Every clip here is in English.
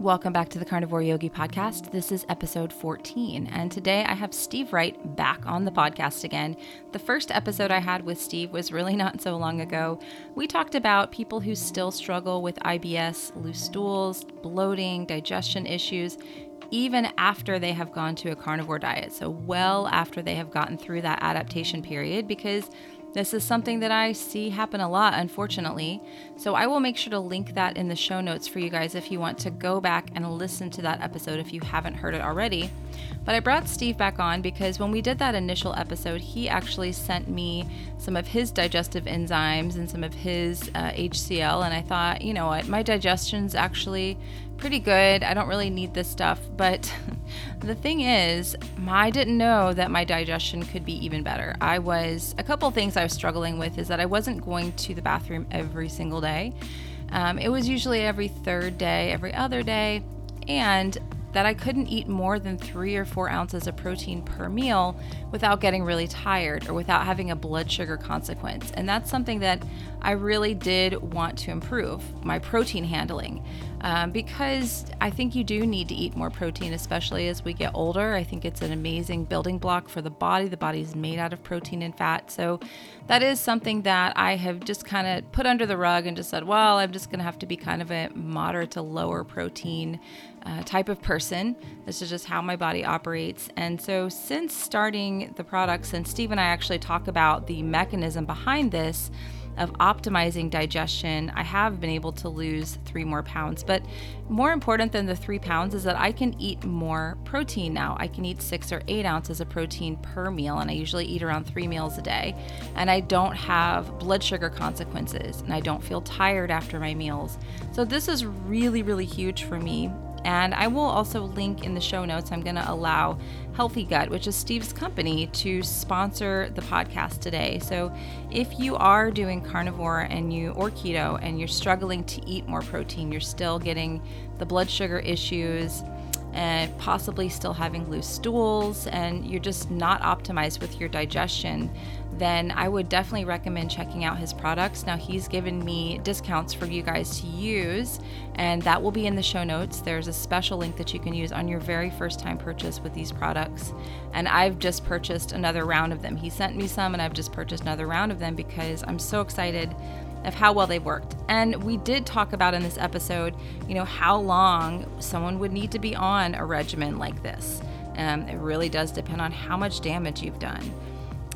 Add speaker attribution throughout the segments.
Speaker 1: Welcome back to the Carnivore Yogi podcast. This is episode 14, and today I have Steve Wright back on the podcast again. The first episode I had with Steve was really not so long ago. We talked about people who still struggle with IBS, loose stools, bloating, digestion issues, even after they have gone to a carnivore diet. So, well after they have gotten through that adaptation period, because this is something that I see happen a lot, unfortunately. So I will make sure to link that in the show notes for you guys if you want to go back and listen to that episode if you haven't heard it already. But I brought Steve back on because when we did that initial episode, he actually sent me some of his digestive enzymes and some of his uh, HCl. And I thought, you know what, my digestion's actually pretty good. I don't really need this stuff. But the thing is, I didn't know that my digestion could be even better. I was, a couple things I was struggling with is that I wasn't going to the bathroom every single day. Um, it was usually every third day, every other day. And that I couldn't eat more than three or four ounces of protein per meal without getting really tired or without having a blood sugar consequence. And that's something that I really did want to improve my protein handling um, because I think you do need to eat more protein, especially as we get older. I think it's an amazing building block for the body. The body is made out of protein and fat. So that is something that I have just kind of put under the rug and just said, well, I'm just going to have to be kind of a moderate to lower protein uh, type of person. This is just how my body operates. And so, since starting the products, and Steve and I actually talk about the mechanism behind this, of optimizing digestion, I have been able to lose three more pounds. But more important than the three pounds is that I can eat more protein now. I can eat six or eight ounces of protein per meal, and I usually eat around three meals a day. And I don't have blood sugar consequences, and I don't feel tired after my meals. So, this is really, really huge for me. And I will also link in the show notes, I'm going to allow Healthy Gut, which is Steve's company, to sponsor the podcast today. So if you are doing carnivore and you or keto and you're struggling to eat more protein, you're still getting the blood sugar issues and possibly still having loose stools and you're just not optimized with your digestion, then I would definitely recommend checking out his products. Now, he's given me discounts for you guys to use, and that will be in the show notes. There's a special link that you can use on your very first time purchase with these products. And I've just purchased another round of them. He sent me some, and I've just purchased another round of them because I'm so excited of how well they've worked. And we did talk about in this episode, you know, how long someone would need to be on a regimen like this. Um, it really does depend on how much damage you've done.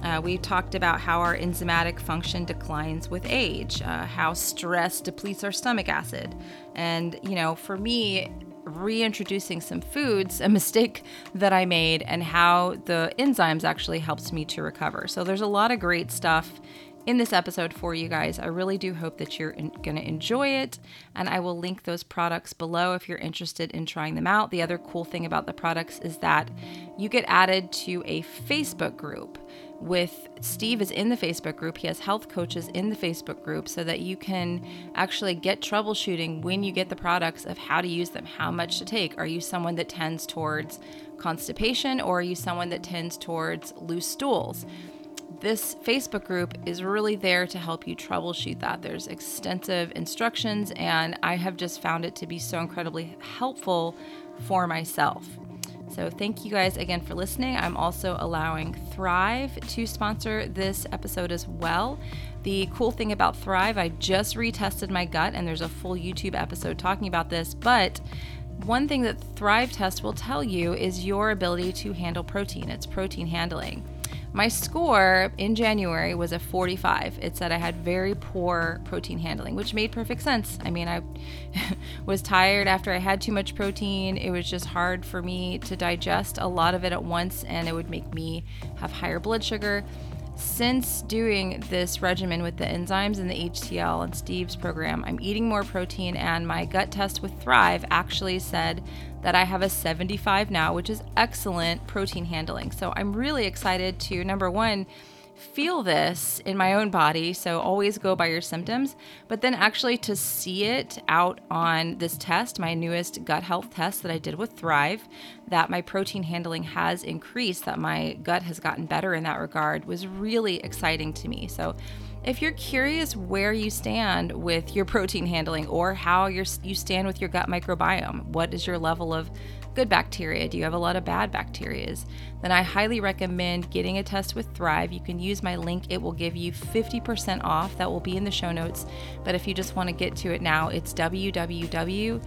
Speaker 1: Uh, we talked about how our enzymatic function declines with age, uh, how stress depletes our stomach acid. And, you know, for me, reintroducing some foods, a mistake that I made, and how the enzymes actually helps me to recover. So there's a lot of great stuff in this episode for you guys. I really do hope that you're going to enjoy it, and I will link those products below if you're interested in trying them out. The other cool thing about the products is that you get added to a Facebook group with Steve is in the Facebook group. He has health coaches in the Facebook group so that you can actually get troubleshooting when you get the products of how to use them, how much to take. Are you someone that tends towards constipation or are you someone that tends towards loose stools? This Facebook group is really there to help you troubleshoot that. There's extensive instructions, and I have just found it to be so incredibly helpful for myself. So, thank you guys again for listening. I'm also allowing Thryve to sponsor this episode as well. The cool thing about Thryve, I just retested my gut, and there's a full YouTube episode talking about this, but one thing that Thryve Test will tell you is your ability to handle protein. It's protein handling. My score in January was a 45. It said I had very poor protein handling, which made perfect sense. I mean, I was tired after I had too much protein. It was just hard for me to digest a lot of it at once, and it would make me have higher blood sugar since doing this regimen with the enzymes and the HCl and Steve's program, I'm eating more protein, and my gut test with Thryve actually said that I have a 75 now, which is excellent protein handling. So I'm really excited to, number one, feel this in my own body. So always go by your symptoms, but then actually to see it out on this test, my newest gut health test that I did with Thryve, that my protein handling has increased, that my gut has gotten better in that regard was really exciting to me. So If you're curious where you stand with your protein handling or how you stand with your gut microbiome, what is your level of good bacteria? Do you have a lot of bad bacteria? Then I highly recommend getting a test with Thryve. You can use my link, it will give you 50% off. That will be in the show notes. But if you just want to get to it now, it's www.trythryve,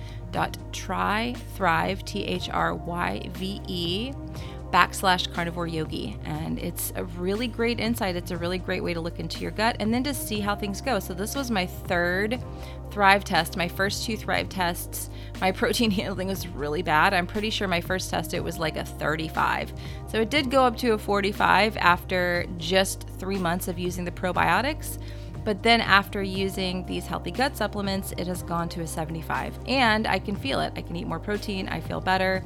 Speaker 1: backslash carnivore yogi. And it's a really great insight. It's a really great way to look into your gut and then to see how things go. So, this was my third Thryve test. My first two Thryve tests, my protein handling was really bad. I'm pretty sure my first test it was like a 35. So, it did go up to a 45 after just three months of using the probiotics. But then after using these healthy gut supplements, it has gone to a 75. And I can feel it. I can eat more protein. I feel better.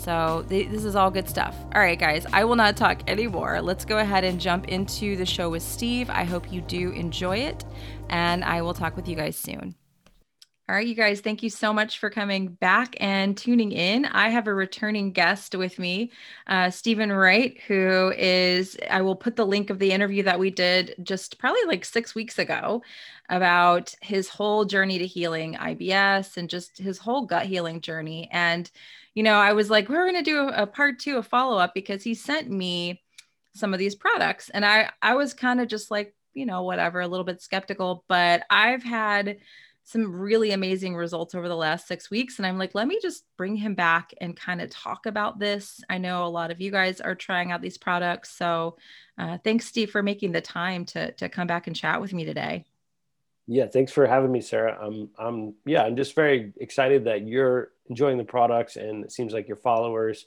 Speaker 1: So, th- this is all good stuff. All right, guys, I will not talk anymore. Let's go ahead and jump into the show with Steve. I hope you do enjoy it, and I will talk with you guys soon. All right, you guys, thank you so much for coming back and tuning in. I have a returning guest with me, uh, Steven Wright, who is, I will put the link of the interview that we did just probably like six weeks ago about his whole journey to healing IBS and just his whole gut healing journey. And you know, I was like, we're going to do a, part two, a follow up, because he sent me some of these products, and I I was kind of just like, you know, whatever, a little bit skeptical, but I've had some really amazing results over the last six weeks. And I'm like, let me just bring him back and kind of talk about this. I know a lot of you guys are trying out these products. So uh, thanks, Steve, for making the time to, to come back and chat with me today.
Speaker 2: Yeah, thanks for having me, Sarah. I'm, I'm, yeah, I'm just very excited that you're enjoying the products and it seems like your followers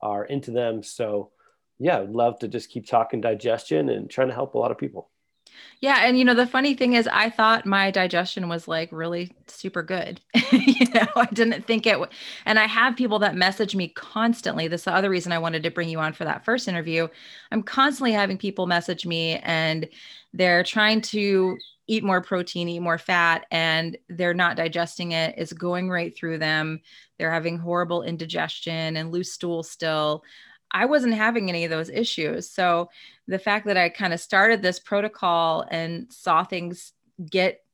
Speaker 2: are into them. So, yeah, I'd love to just keep talking digestion and trying to help a lot of people.
Speaker 1: Yeah, and you know the funny thing is, I thought my digestion was like really super good. you know, I didn't think it. W- and I have people that message me constantly. This is the other reason I wanted to bring you on for that first interview. I'm constantly having people message me, and they're trying to eat more protein, eat more fat, and they're not digesting it. It's going right through them. They're having horrible indigestion and loose stool still. I wasn't having any of those issues. So the fact that I kind of started this protocol and saw things get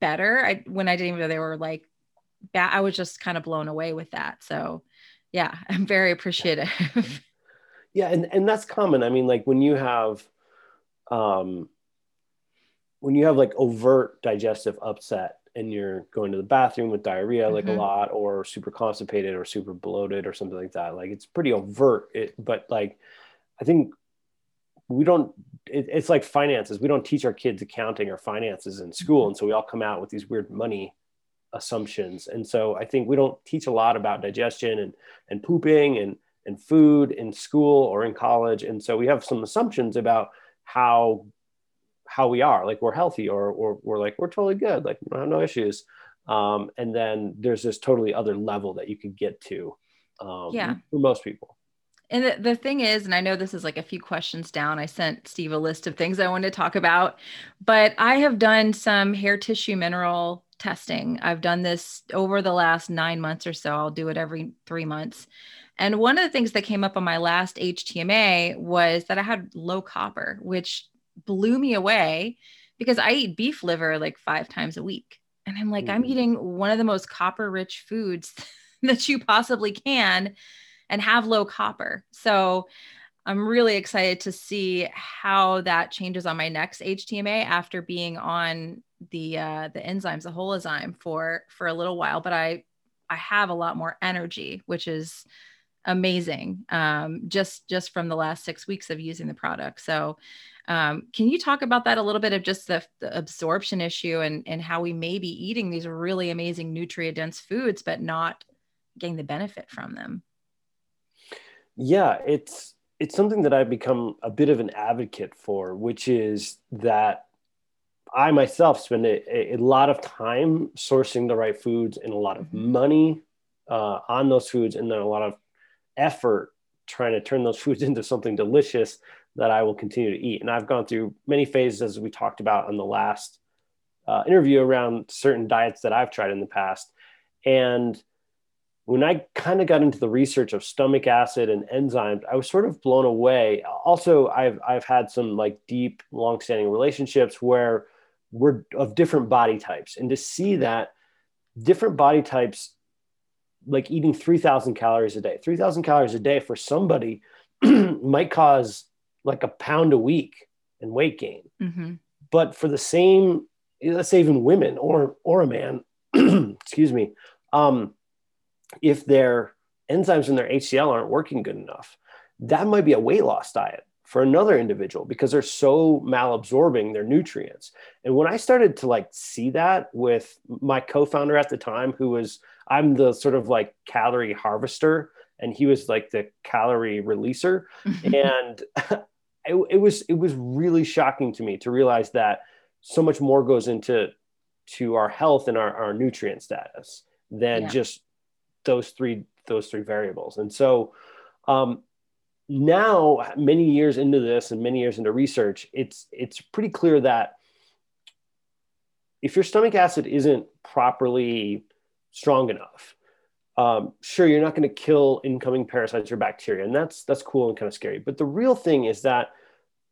Speaker 1: better, I when I didn't even know they were like bad, I was just kind of blown away with that. So yeah, I'm very appreciative.
Speaker 2: yeah, and and that's common. I mean, like when you have um when you have like overt digestive upset and you're going to the bathroom with diarrhea like mm-hmm. a lot or super constipated or super bloated or something like that like it's pretty overt it, but like i think we don't it, it's like finances we don't teach our kids accounting or finances in school mm-hmm. and so we all come out with these weird money assumptions and so i think we don't teach a lot about digestion and and pooping and and food in school or in college and so we have some assumptions about how how we are like we're healthy or, or we're like we're totally good like we have no issues. Um, and then there's this totally other level that you could get to um, yeah. for most people.
Speaker 1: And the, the thing is and i know this is like a few questions down i sent steve a list of things i wanted to talk about but i have done some hair tissue mineral testing. I've done this over the last nine months or so i'll do it every three months. And one of the things that came up on my last HTMA was that I had low copper, which blew me away because I eat beef liver like five times a week. And I'm like, mm-hmm. I'm eating one of the most copper rich foods that you possibly can and have low copper. So I'm really excited to see how that changes on my next HTMA after being on the uh, the enzymes, the holozyme for for a little while. But I I have a lot more energy, which is amazing um, just just from the last six weeks of using the product. So um, can you talk about that a little bit of just the, the, absorption issue and, and how we may be eating these really amazing nutrient dense foods, but not getting the benefit from them?
Speaker 2: Yeah, it's it's something that I've become a bit of an advocate for, which is that I myself spend a, a lot of time sourcing the right foods and a lot of mm-hmm. money uh, on those foods, and then a lot of effort trying to turn those foods into something delicious that I will continue to eat. And I've gone through many phases, as we talked about on the last uh, interview, around certain diets that I've tried in the past. And when I kind of got into the research of stomach acid and enzymes, I was sort of blown away. Also, I've I've had some like deep, long-standing relationships where we're of different body types, and to see that different body types, like eating three thousand calories a day, three thousand calories a day for somebody might cause like a pound a week in weight gain, mm-hmm. but for the same, let's say even women or or a man, excuse me. Um, if their enzymes in their HCL aren't working good enough, that might be a weight loss diet for another individual because they're so malabsorbing their nutrients. And when I started to like see that with my co-founder at the time, who was I'm the sort of like calorie harvester, and he was like the calorie releaser, and it, it was it was really shocking to me to realize that so much more goes into to our health and our, our nutrient status than yeah. just those three those three variables. And so um, now, many years into this and many years into research, it's it's pretty clear that if your stomach acid isn't properly strong enough, um, sure you're not going to kill incoming parasites or bacteria, and that's that's cool and kind of scary. But the real thing is that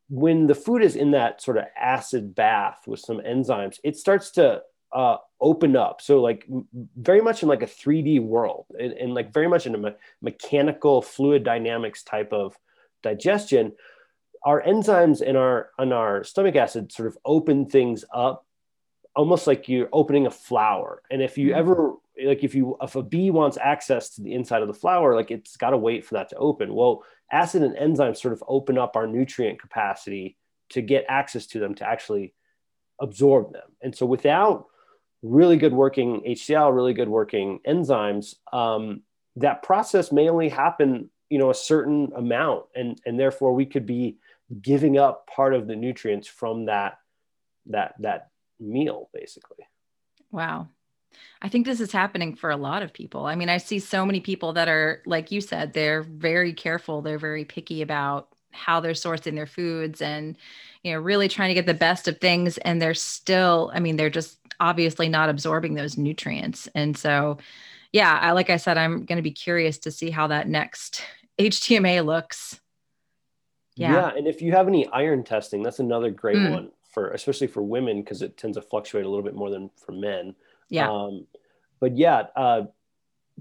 Speaker 2: when the food is in that sort of acid bath with some enzymes, it starts to uh, open up. So like very much in like a 3D world and, and like very much in a me- mechanical fluid dynamics type of digestion, our enzymes in our on our stomach acid sort of open things up almost like you're opening a flower. And if you mm-hmm. ever like if you if a bee wants access to the inside of the flower, like it's got to wait for that to open. Well, acid and enzymes sort of open up our nutrient capacity to get access to them to actually absorb them. And so without really good working HCl, really good working enzymes, um, that process may only happen, you know, a certain amount, and and therefore we could be giving up part of the nutrients from that that that meal, basically.
Speaker 1: Wow. I think this is happening for a lot of people. I mean, I see so many people that are, like you said, they're very careful, they're very picky about how they're sourcing their foods and, you know, really trying to get the best of things. And they're still, I mean, they're just obviously not absorbing those nutrients. And so, yeah, I, like I said, I'm going to be curious to see how that next HTMA looks.
Speaker 2: Yeah. yeah. And if you have any iron testing, that's another great mm. one for, especially for women, because it tends to fluctuate a little bit more than for men.
Speaker 1: Yeah. Um,
Speaker 2: but yeah, uh,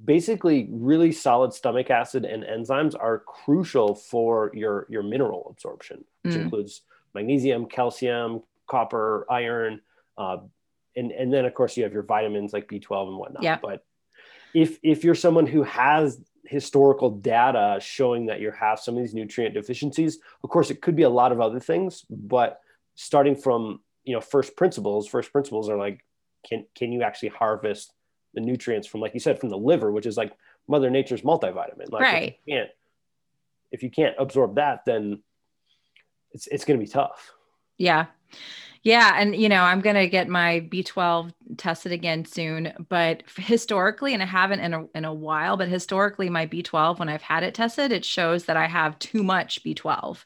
Speaker 2: basically really solid stomach acid and enzymes are crucial for your your mineral absorption which mm. includes magnesium calcium copper iron uh, and and then of course you have your vitamins like B12 and whatnot.
Speaker 1: Yeah.
Speaker 2: But if if you're someone who has historical data showing that you have some of these nutrient deficiencies, of course it could be a lot of other things, but starting from you know first principles, first principles are like can can you actually harvest the nutrients from like you said from the liver, which is like Mother Nature's multivitamin. Like
Speaker 1: right.
Speaker 2: If you can't if you can't absorb that, then it's it's going to be tough.
Speaker 1: Yeah. Yeah, and you know, I'm going to get my B12 tested again soon, but historically and I haven't in a in a while, but historically my B12 when I've had it tested, it shows that I have too much B12.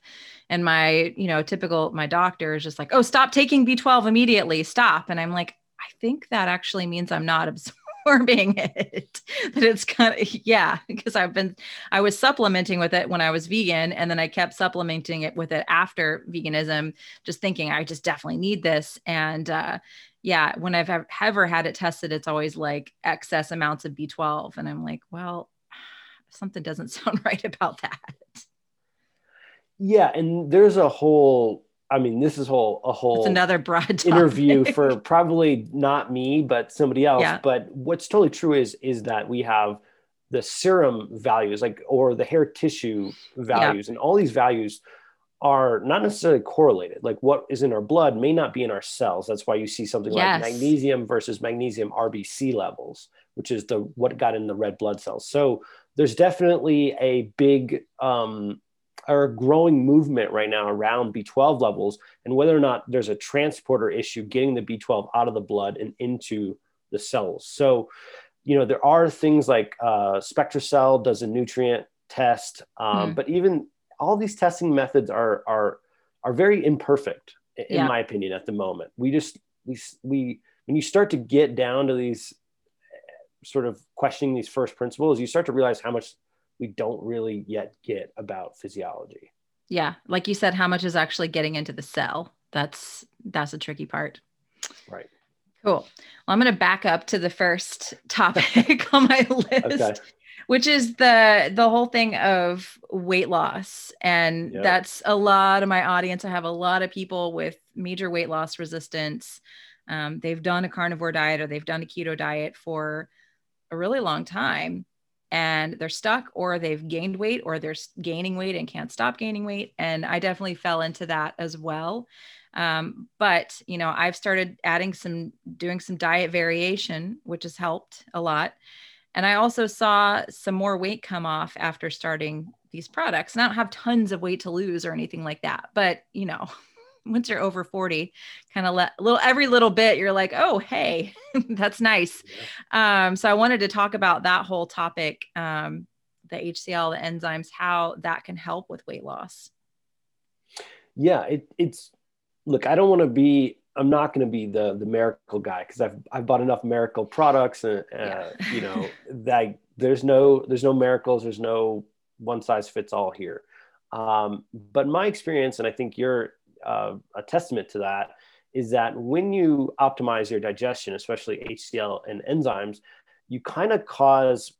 Speaker 1: And my, you know, typical my doctor is just like, "Oh, stop taking B12 immediately. Stop." And I'm like, "I think that actually means I'm not absorbing it that it's kind of yeah because i've been i was supplementing with it when i was vegan and then i kept supplementing it with it after veganism just thinking i just definitely need this and uh yeah when i've ever had it tested it's always like excess amounts of b12 and i'm like well something doesn't sound right about that.
Speaker 2: Yeah and there's a whole I mean, this is whole a whole
Speaker 1: it's another broad
Speaker 2: interview for probably not me, but somebody else. Yeah. But what's totally true is is that we have the serum values, like or the hair tissue values, yeah. and all these values are not necessarily correlated. Like what is in our blood may not be in our cells. That's why you see something yes. like magnesium versus magnesium RBC levels, which is the what got in the red blood cells. So there's definitely a big um, are a growing movement right now around B12 levels and whether or not there's a transporter issue getting the B12 out of the blood and into the cells. So, you know, there are things like uh, SpectraCell does a nutrient test, um, mm. but even all these testing methods are are are very imperfect, in yeah. my opinion, at the moment. We just we we when you start to get down to these sort of questioning these first principles, you start to realize how much we don't really yet get about physiology.
Speaker 1: Yeah, like you said, how much is actually getting into the cell? That's that's a tricky part.
Speaker 2: Right.
Speaker 1: Cool. Well, I'm going to back up to the first topic on my list, okay. which is the the whole thing of weight loss, and yep. that's a lot of my audience. I have a lot of people with major weight loss resistance. Um, they've done a carnivore diet or they've done a keto diet for a really long time and they're stuck or they've gained weight or they're gaining weight and can't stop gaining weight and i definitely fell into that as well. Um, but you know i've started adding some doing some diet variation which has helped a lot. And i also saw some more weight come off after starting these products and i don't have tons of weight to lose or anything like that but you know once you're over 40 kind of let little every little bit you're like oh hey that's nice yeah. um, so i wanted to talk about that whole topic um, the hcl the enzymes how that can help with weight loss
Speaker 2: yeah it, it's look i don't want to be i'm not going to be the the miracle guy because i've i've bought enough miracle products and uh, yeah. you know that there's no there's no miracles there's no one size fits all here um, but my experience and i think you're uh, a testament to that is that when you optimize your digestion, especially HCl and enzymes, you kind of cause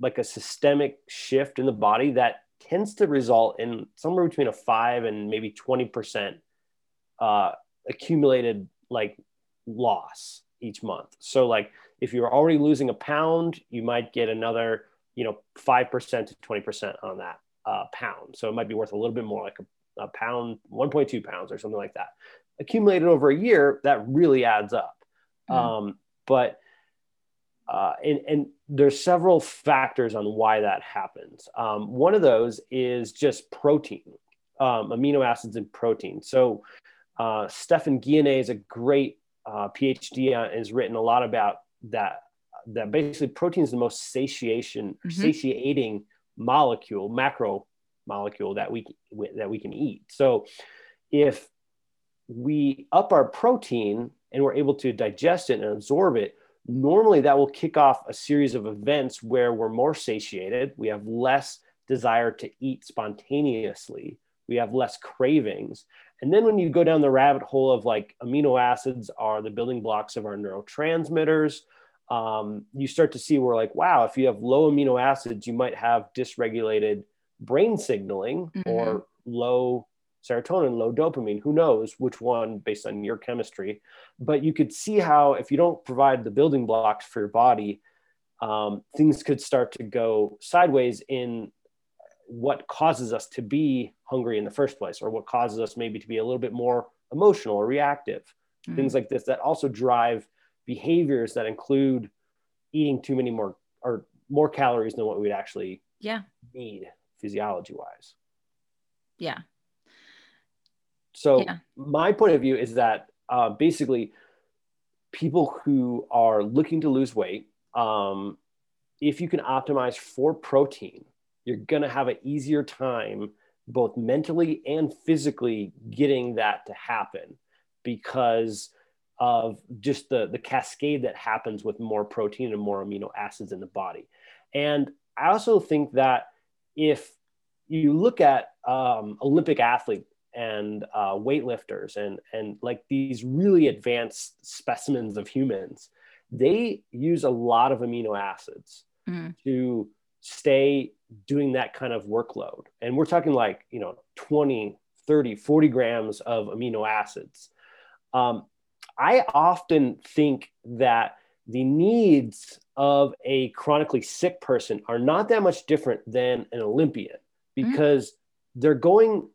Speaker 2: like a systemic shift in the body that tends to result in somewhere between a five and maybe 20% uh, accumulated like loss each month. So like if you're already losing a pound, you might get another, you know, 5% to 20% on that uh, pound. So it might be worth a little bit more like a a pound, 1.2 pounds or something like that. Accumulated over a year, that really adds up. Mm-hmm. Um, but uh, and, and, there's several factors on why that happens. Um, one of those is just protein, um, amino acids and protein. So uh, Stephan Guyenet is a great uh, PhD and has written a lot about that. That basically protein is the most satiation, mm-hmm. satiating molecule, macro molecule that we that we can eat. So if we up our protein and we're able to digest it and absorb it, normally that will kick off a series of events where we're more satiated, we have less desire to eat spontaneously, we have less cravings. And then when you go down the rabbit hole of like amino acids are the building blocks of our neurotransmitters, um, you start to see where like, wow, if you have low amino acids, you might have dysregulated brain signaling mm-hmm. or low serotonin, low dopamine. Who knows which one based on your chemistry? But you could see how if you don't provide the building blocks for your body, um, things could start to go sideways in what causes us to be hungry in the first place, or what causes us maybe to be a little bit more emotional or reactive. Mm-hmm. Things like this that also drive behaviors that include eating too many more or more calories than what we'd actually
Speaker 1: yeah.
Speaker 2: need physiology wise.
Speaker 1: Yeah.
Speaker 2: So yeah. my point of view is that uh, basically people who are looking to lose weight, um, if you can optimize for protein, you're going to have an easier time both mentally and physically getting that to happen because of just the, the cascade that happens with more protein and more amino acids in the body. And I also think that if you look at um, Olympic athlete and uh, weightlifters and and like these really advanced specimens of humans, they use a lot of amino acids mm. to stay doing that kind of workload. And we're talking like, you know, 20, 30, 40 grams of amino acids. Um, I often think that the needs of a chronically sick person are not that much different than an Olympian because mm-hmm. they're going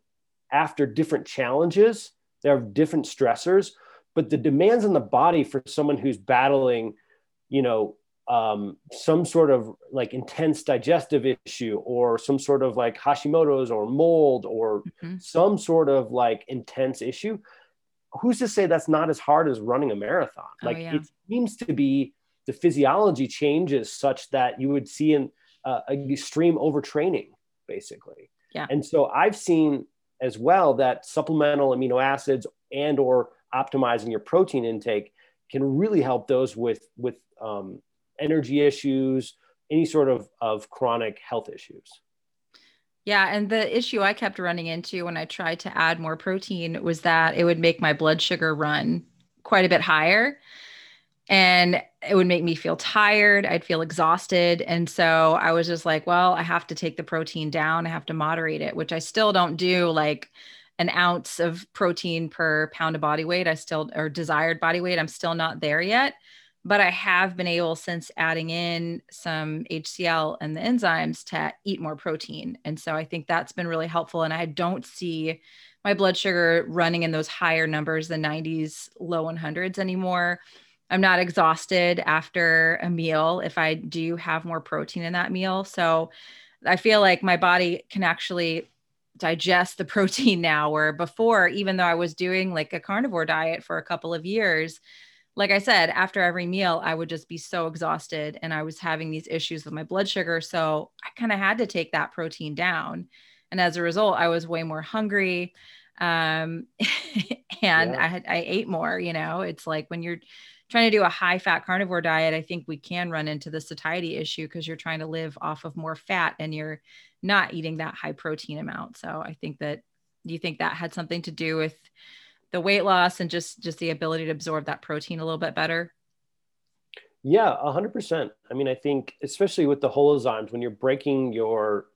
Speaker 2: after different challenges. They have different stressors, but the demands on the body for someone who's battling, you know, um, some sort of like intense digestive issue or some sort of like Hashimoto's or mold or mm-hmm. some sort of like intense issue. Who's to say that's not as hard as running a marathon? Oh, like yeah. it seems to be the physiology changes such that you would see an uh, extreme overtraining, basically.
Speaker 1: Yeah.
Speaker 2: And so I've seen as well that supplemental amino acids and or optimizing your protein intake can really help those with with um, energy issues, any sort of, of chronic health issues.
Speaker 1: Yeah. And the issue I kept running into when I tried to add more protein was that it would make my blood sugar run quite a bit higher. And it would make me feel tired. I'd feel exhausted. And so I was just like, well, I have to take the protein down. I have to moderate it, which I still don't do like an ounce of protein per pound of body weight. I still, or desired body weight, I'm still not there yet but I have been able since adding in some HCl and the enzymes to eat more protein. And so I think that's been really helpful. And I don't see my blood sugar running in those higher numbers, the 90s, low 100s anymore. I'm not exhausted after a meal if I do have more protein in that meal. So I feel like my body can actually digest the protein now, where before, even though I was doing like a carnivore diet for a couple of years, like I said, after every meal, I would just be so exhausted and I was having these issues with my blood sugar. So I kind of had to take that protein down. And as a result, I was way more hungry. Um, and yeah. I had, I ate more, you know, it's like when you're trying to do a high fat carnivore diet, I think we can run into the satiety issue because you're trying to live off of more fat and you're not eating that high protein amount. So I think that, do you think that had something to do with the weight loss and just just the ability to absorb that protein a little bit better
Speaker 2: yeah 100% i mean i think especially with the holozymes when you're breaking your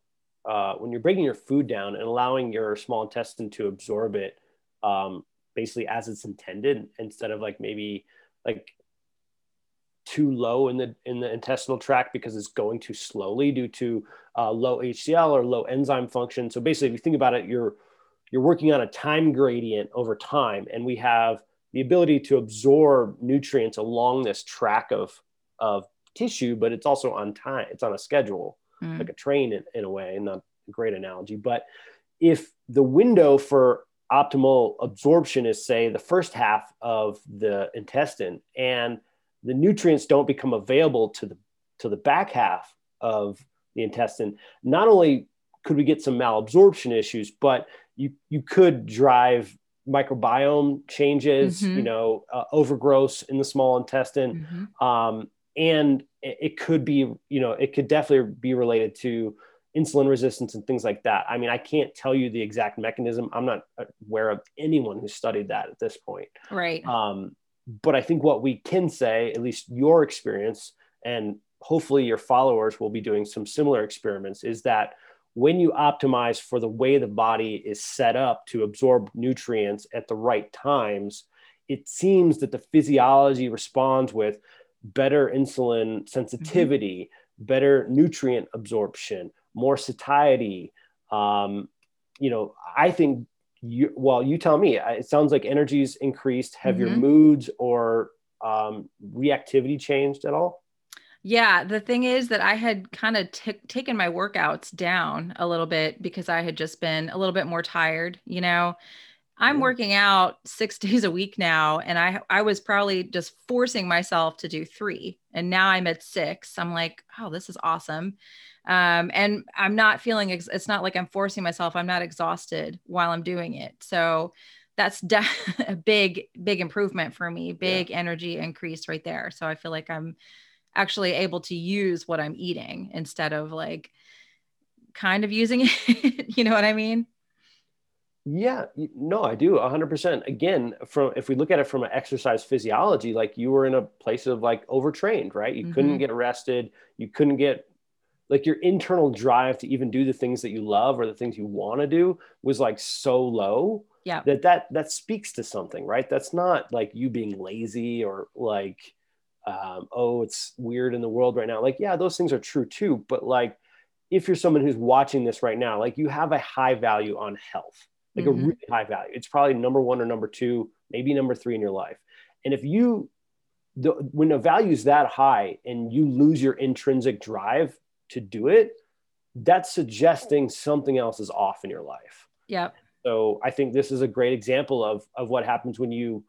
Speaker 2: uh, when you're breaking your food down and allowing your small intestine to absorb it um, basically as it's intended instead of like maybe like too low in the in the intestinal tract because it's going too slowly due to uh, low HCl or low enzyme function. So basically, if you think about it, you're you're working on a time gradient over time and we have the ability to absorb nutrients along this track of of tissue but it's also on time it's on a schedule mm. like a train in, in a way and not a great analogy but if the window for optimal absorption is say the first half of the intestine and the nutrients don't become available to the to the back half of the intestine not only could we get some malabsorption issues but you you could drive microbiome changes, mm-hmm. you know, uh, overgrowth in the small intestine, mm-hmm. um, and it, it, could be, you know, it could definitely be related to insulin resistance and things like that. I mean, I can't tell you the exact mechanism. I'm not aware of anyone who studied that at this point.
Speaker 1: Right.
Speaker 2: Um, but I think what we can say, at least your experience, and hopefully your followers will be doing some similar experiments, is that when you optimize for the way the body is set up to absorb nutrients at the right times, it seems that the physiology responds with better insulin sensitivity, mm-hmm. better nutrient absorption, more satiety. Um, you know, I think you, well, you tell me, it sounds like energy's increased. Have mm-hmm. your moods or um, reactivity changed at all?
Speaker 1: Yeah, the thing is that I had kind of t- taken my workouts down a little bit because I had just been a little bit more tired, you know. I'm working out 6 days a week now and I I was probably just forcing myself to do 3 and now I'm at 6. I'm like, "Oh, this is awesome." Um, and I'm not feeling ex- it's not like I'm forcing myself. I'm not exhausted while I'm doing it. So that's de- a big big improvement for me. Big yeah. energy increase right there. So I feel like I'm actually able to use what I'm eating instead of like kind of using it. you know what I mean?
Speaker 2: Yeah, no, I do 100%. Again, from if we look at it from an exercise physiology, like you were in a place of like overtrained, right? You mm-hmm. couldn't get rested, you couldn't get like your internal drive to even do the things that you love or the things you want to do was like so low.
Speaker 1: Yeah.
Speaker 2: That that that speaks to something, right? That's not like you being lazy or like um, oh, it's weird in the world right now. Like, yeah, those things are true too. But like, if you're someone who's watching this right now, like you have a high value on health, like mm-hmm. a really high value. It's probably number one or number two, maybe number three in your life. And if you, the, when a value is that high and you lose your intrinsic drive to do it, that's suggesting something else is off in your life.
Speaker 1: Yep.
Speaker 2: So I think this is a great example of of what happens when you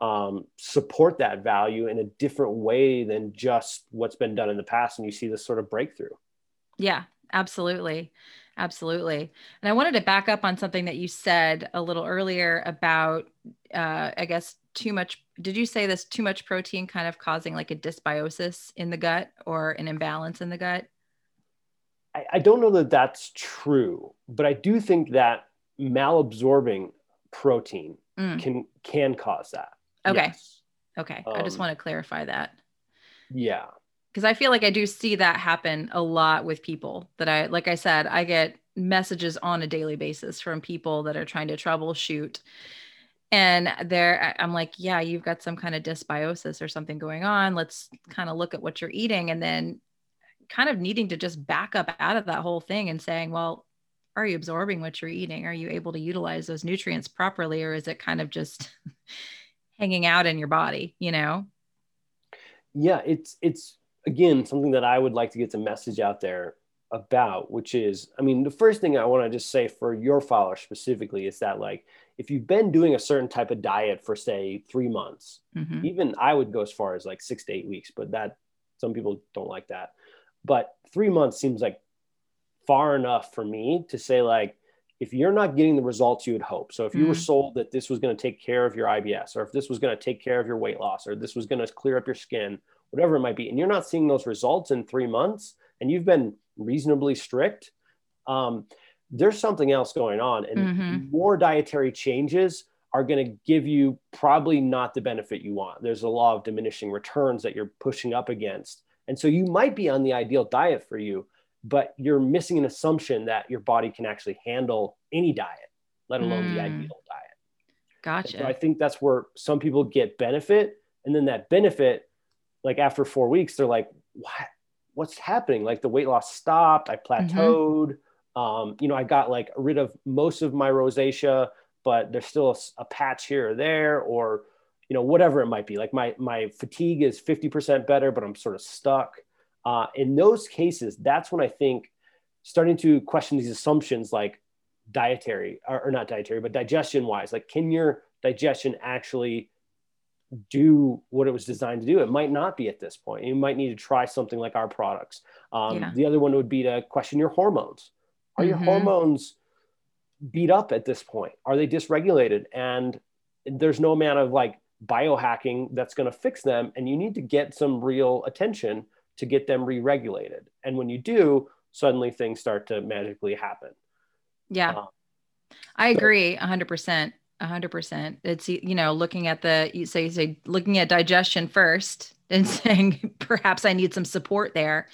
Speaker 2: um, support that value in a different way than just what's been done in the past and you see this sort of breakthrough.
Speaker 1: Yeah absolutely. Absolutely. And i wanted to back up on something that you said a little earlier about uh, i guess too much did you say this too much protein kind of causing like a dysbiosis in the gut or an imbalance in the gut?
Speaker 2: I, I don't know that that's true but i do think that malabsorbing protein mm. can can cause that
Speaker 1: okay yes. okay um, i just um, want to clarify that
Speaker 2: yeah
Speaker 1: because I feel like I do see that happen a lot with people that I, like I said, I get messages on a daily basis from people that are trying to troubleshoot. And they're, I'm like, yeah, you've got some kind of dysbiosis or something going on. Let's kind of look at what you're eating. And then kind of needing to just back up out of that whole thing and saying, well, are you absorbing what you're eating? Are you able to utilize those nutrients properly? Or is it kind of just hanging out in your body, you know?
Speaker 2: Yeah, it's, it's, again something that I would like to get the message out there about, which is, I mean, the first thing I want to just say for your followers specifically is that like if you've been doing a certain type of diet for say three months, mm-hmm. even I would go as far as like six to eight weeks, but that some people don't like that. But three months seems like far enough for me to say like if you're not getting the results you would hope so if you mm-hmm. were sold that this was going to take care of your ibs or if this was going to take care of your weight loss or this was going to clear up your skin whatever it might be, and you're not seeing those results in three months, and you've been reasonably strict, um, there's something else going on. And mm-hmm. more dietary changes are going to give you probably not the benefit you want. There's a law of diminishing returns that you're pushing up against. And so you might be on the ideal diet for you, but you're missing an assumption that your body can actually handle any diet, let alone mm. the ideal diet.
Speaker 1: Gotcha.
Speaker 2: so I think that's where some people get benefit. And then that benefit like after four weeks, they're like, what? What's happening? Like the weight loss stopped. I mm-hmm. plateaued. Mm-hmm. Um, you know, I got like rid of most of my rosacea, but there's still a, a patch here or there, or you know, whatever it might be. Like my my fatigue is 50% better, but I'm sort of stuck. Uh, in those cases, that's when I think starting to question these assumptions like dietary or, or not dietary, but digestion wise, like can your digestion actually do what it was designed to do. It might not be at this point. You might need to try something like our products. Um, yeah. The other one would be to question your hormones. Are mm-hmm. your hormones beat up at this point? Are they dysregulated? And there's no amount of like biohacking that's going to fix them. And you need to get some real attention to get them re regulated. And when you do, suddenly things start to magically happen.
Speaker 1: Yeah. Um, I agree 100% hundred percent. It's you know looking at the you say you say looking at digestion first and saying perhaps I need some support there.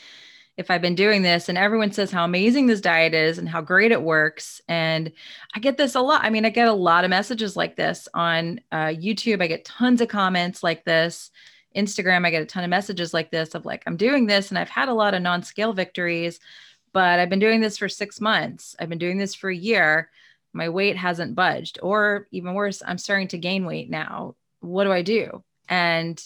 Speaker 1: If I've been doing this and everyone says how amazing this diet is and how great it works, and I get this a lot. I mean, I get a lot of messages like this on uh, YouTube. I get tons of comments like this. Instagram, I get a ton of messages like this of like, I'm doing this and I've had a lot of non scale victories, but I've been doing this for six months. I've been doing this for a year. My weight hasn't budged. Or even worse i'm starting to gain weight now. What do i do? And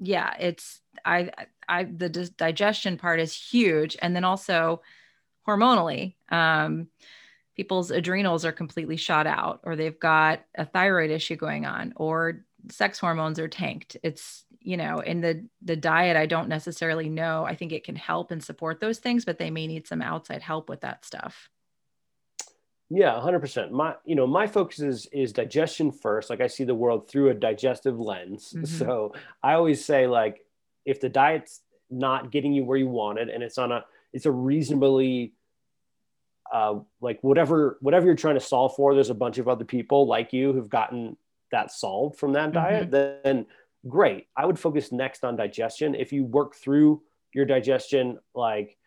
Speaker 1: yeah it's i i the digestion part is huge. And then also hormonally um, people's adrenals are completely shot out or they've got a thyroid issue going on or sex hormones are tanked. It's you know in the the diet i don't necessarily know i think it can help and support those things but they may need some outside help with that stuff
Speaker 2: yeah, 100%. My you know, my focus is is digestion first. Like I see the world through a digestive lens. Mm-hmm. So, I always say like if the diet's not getting you where you want it and it's on a it's a reasonably uh, like whatever whatever you're trying to solve for there's a bunch of other people like you who've gotten that solved from that diet mm-hmm. then great. I would focus next on digestion. If you work through your digestion like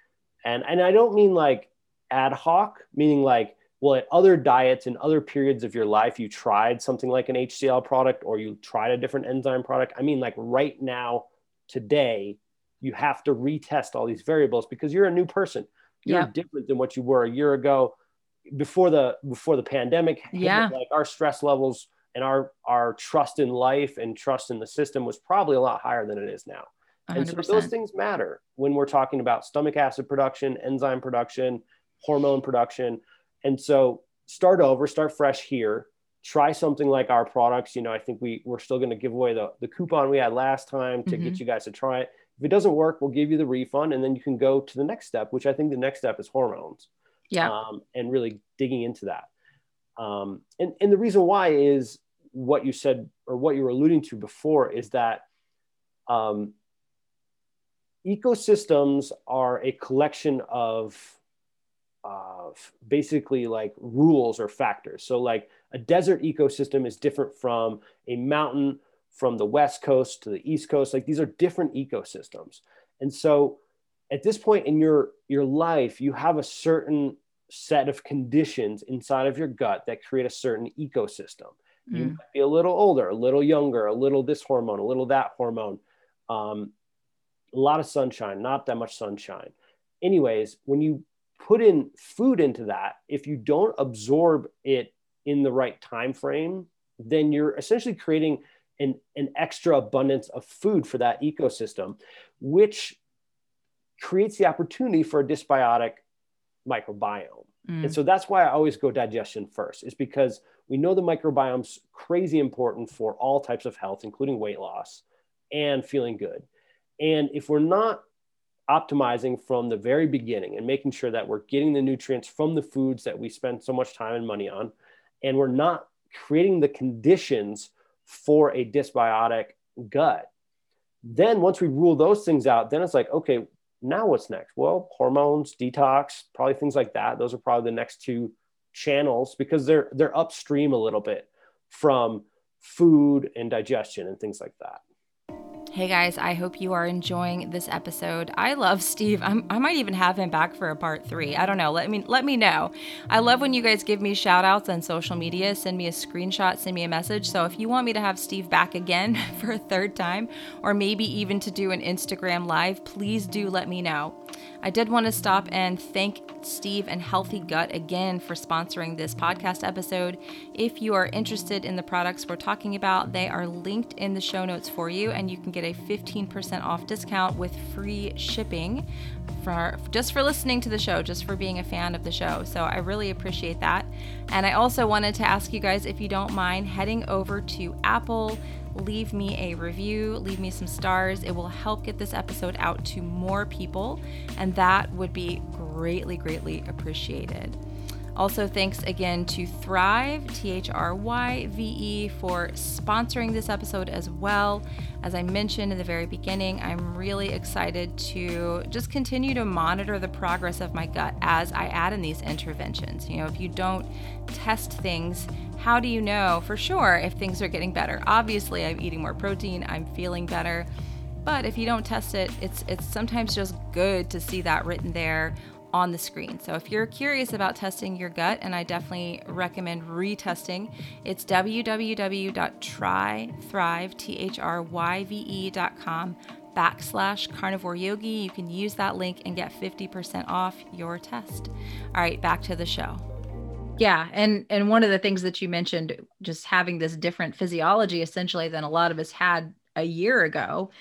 Speaker 2: and and i don't mean like ad hoc meaning like well at other diets and other periods of your life you tried something like an hcl product or you tried a different enzyme product. I mean like right now today you have to retest all these variables because you're a new person. You're yeah. different than what you were a year ago. Before the before the pandemic
Speaker 1: yeah.
Speaker 2: like our stress levels and our our trust in life and trust in the system was probably a lot higher than it is now 100%. and so those things matter when we're talking about stomach acid production enzyme production hormone production and so start over, start fresh here. Try something like our products. You know, I think we we're still going to give away the the coupon we had last time to mm-hmm. get you guys to try it. If it doesn't work, we'll give you the refund, and then you can go to the next step, which I think the next step is hormones.
Speaker 1: Yeah.
Speaker 2: Um, and really digging into that. Um, and, and the reason why is what you said or what you were alluding to before is that um, ecosystems are a collection of of basically like rules or factors. So like a desert ecosystem is different from a mountain from the west coast to the east coast. Like these are different ecosystems. And so at this point in your your life, you have a certain set of conditions inside of your gut that create a certain ecosystem. Mm. You might be a little older, a little younger, a little this hormone, a little that hormone. Um, a lot of sunshine, not that much sunshine. Anyways, when you put in food into that, if you don't absorb it in the right time frame, then you're essentially creating an, an extra abundance of food for that ecosystem, which creates the opportunity for a dysbiotic microbiome. Mm. And so that's why I always go digestion first, is because we know the microbiome's crazy important for all types of health, including weight loss and feeling good. And if we're not optimizing from the very beginning and making sure that we're getting the nutrients from the foods that we spend so much time and money on, and we're not creating the conditions for a dysbiotic gut, then once we rule those things out, then it's like, okay, now what's next? Well, hormones, detox, probably things like that. Those are probably the next two channels because they're they're upstream a little bit from food and digestion and things like that.
Speaker 1: Hey guys, I hope you are enjoying this episode. I love Steve. I'm, i might even have him back for a part three. I don't know. Let me let me know. I love when you guys give me shout outs on social media. Send me a screenshot, send me a message. So if you want me to have Steve back again for a third time, or maybe even to do an Instagram live, please do let me know. I did want to stop and thank Steve and Healthy Gut again for sponsoring this podcast episode. If you are interested in the products we're talking about, they are linked in the show notes for you, and you can get a 15% off discount with free shipping for just for listening to the show, just for being a fan of the show. So I really appreciate that. And I also wanted to ask you guys if you don't mind heading over to Apple leave me a review, leave me some stars. It will help get this episode out to more people, and that would be greatly, greatly appreciated. Also, thanks again to Thryve, T H R Y V E, for sponsoring this episode as well. As I mentioned in the very beginning, I'm really excited to just continue to monitor the progress of my gut as I add in these interventions. You know, if you don't test things, how do you know for sure if things are getting better? Obviously, I'm eating more protein, I'm feeling better. But if you don't test it, it's it's sometimes just good to see that written there on the screen. So if you're curious about testing your gut, and I definitely recommend retesting, it's www.trythryve.com backslash carnivore yogi. You can use that link and get 50% off your test. All right, back to the show. Yeah, and and one of the things that you mentioned, just having this different physiology essentially than a lot of us had a year ago,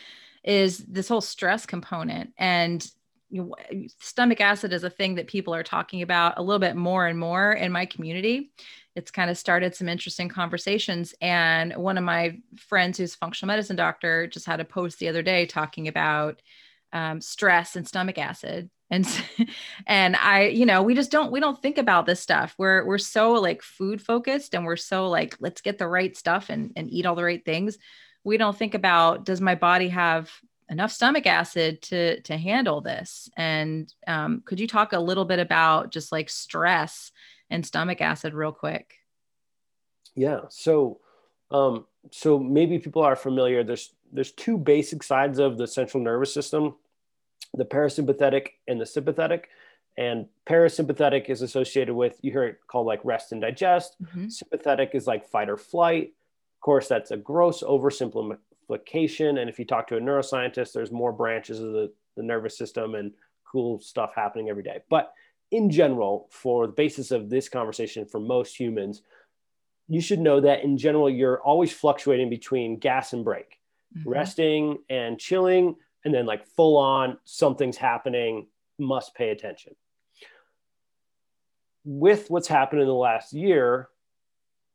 Speaker 1: is this whole stress component. And you know, stomach acid is a thing that people are talking about a little bit more and more in my community. It's kind of started some interesting conversations. And one of my friends who's a functional medicine doctor just had a post the other day talking about um, stress and stomach acid. And and I, you know, we just don't we don't think about this stuff. We're we're so like food focused and we're so like let's get the right stuff and and eat all the right things. We don't think about does my body have enough stomach acid to to handle this. And um, could you talk a little bit about just like stress and stomach acid real quick?
Speaker 2: Yeah. So um, so maybe people are familiar there's there's two basic sides of the central nervous system the parasympathetic and the sympathetic. And parasympathetic is associated with you hear it called like rest and digest. Mm-hmm. sympathetic is like fight or flight. Of course that's a gross oversimplification and if you talk to a neuroscientist, there's more branches of the, the nervous system and cool stuff happening every day. But in general, for the basis of this conversation, for most humans, you should know that in general, you're always fluctuating between gas and brake, mm-hmm. resting and chilling, and then like full on, something's happening, must pay attention. With what's happened in the last year,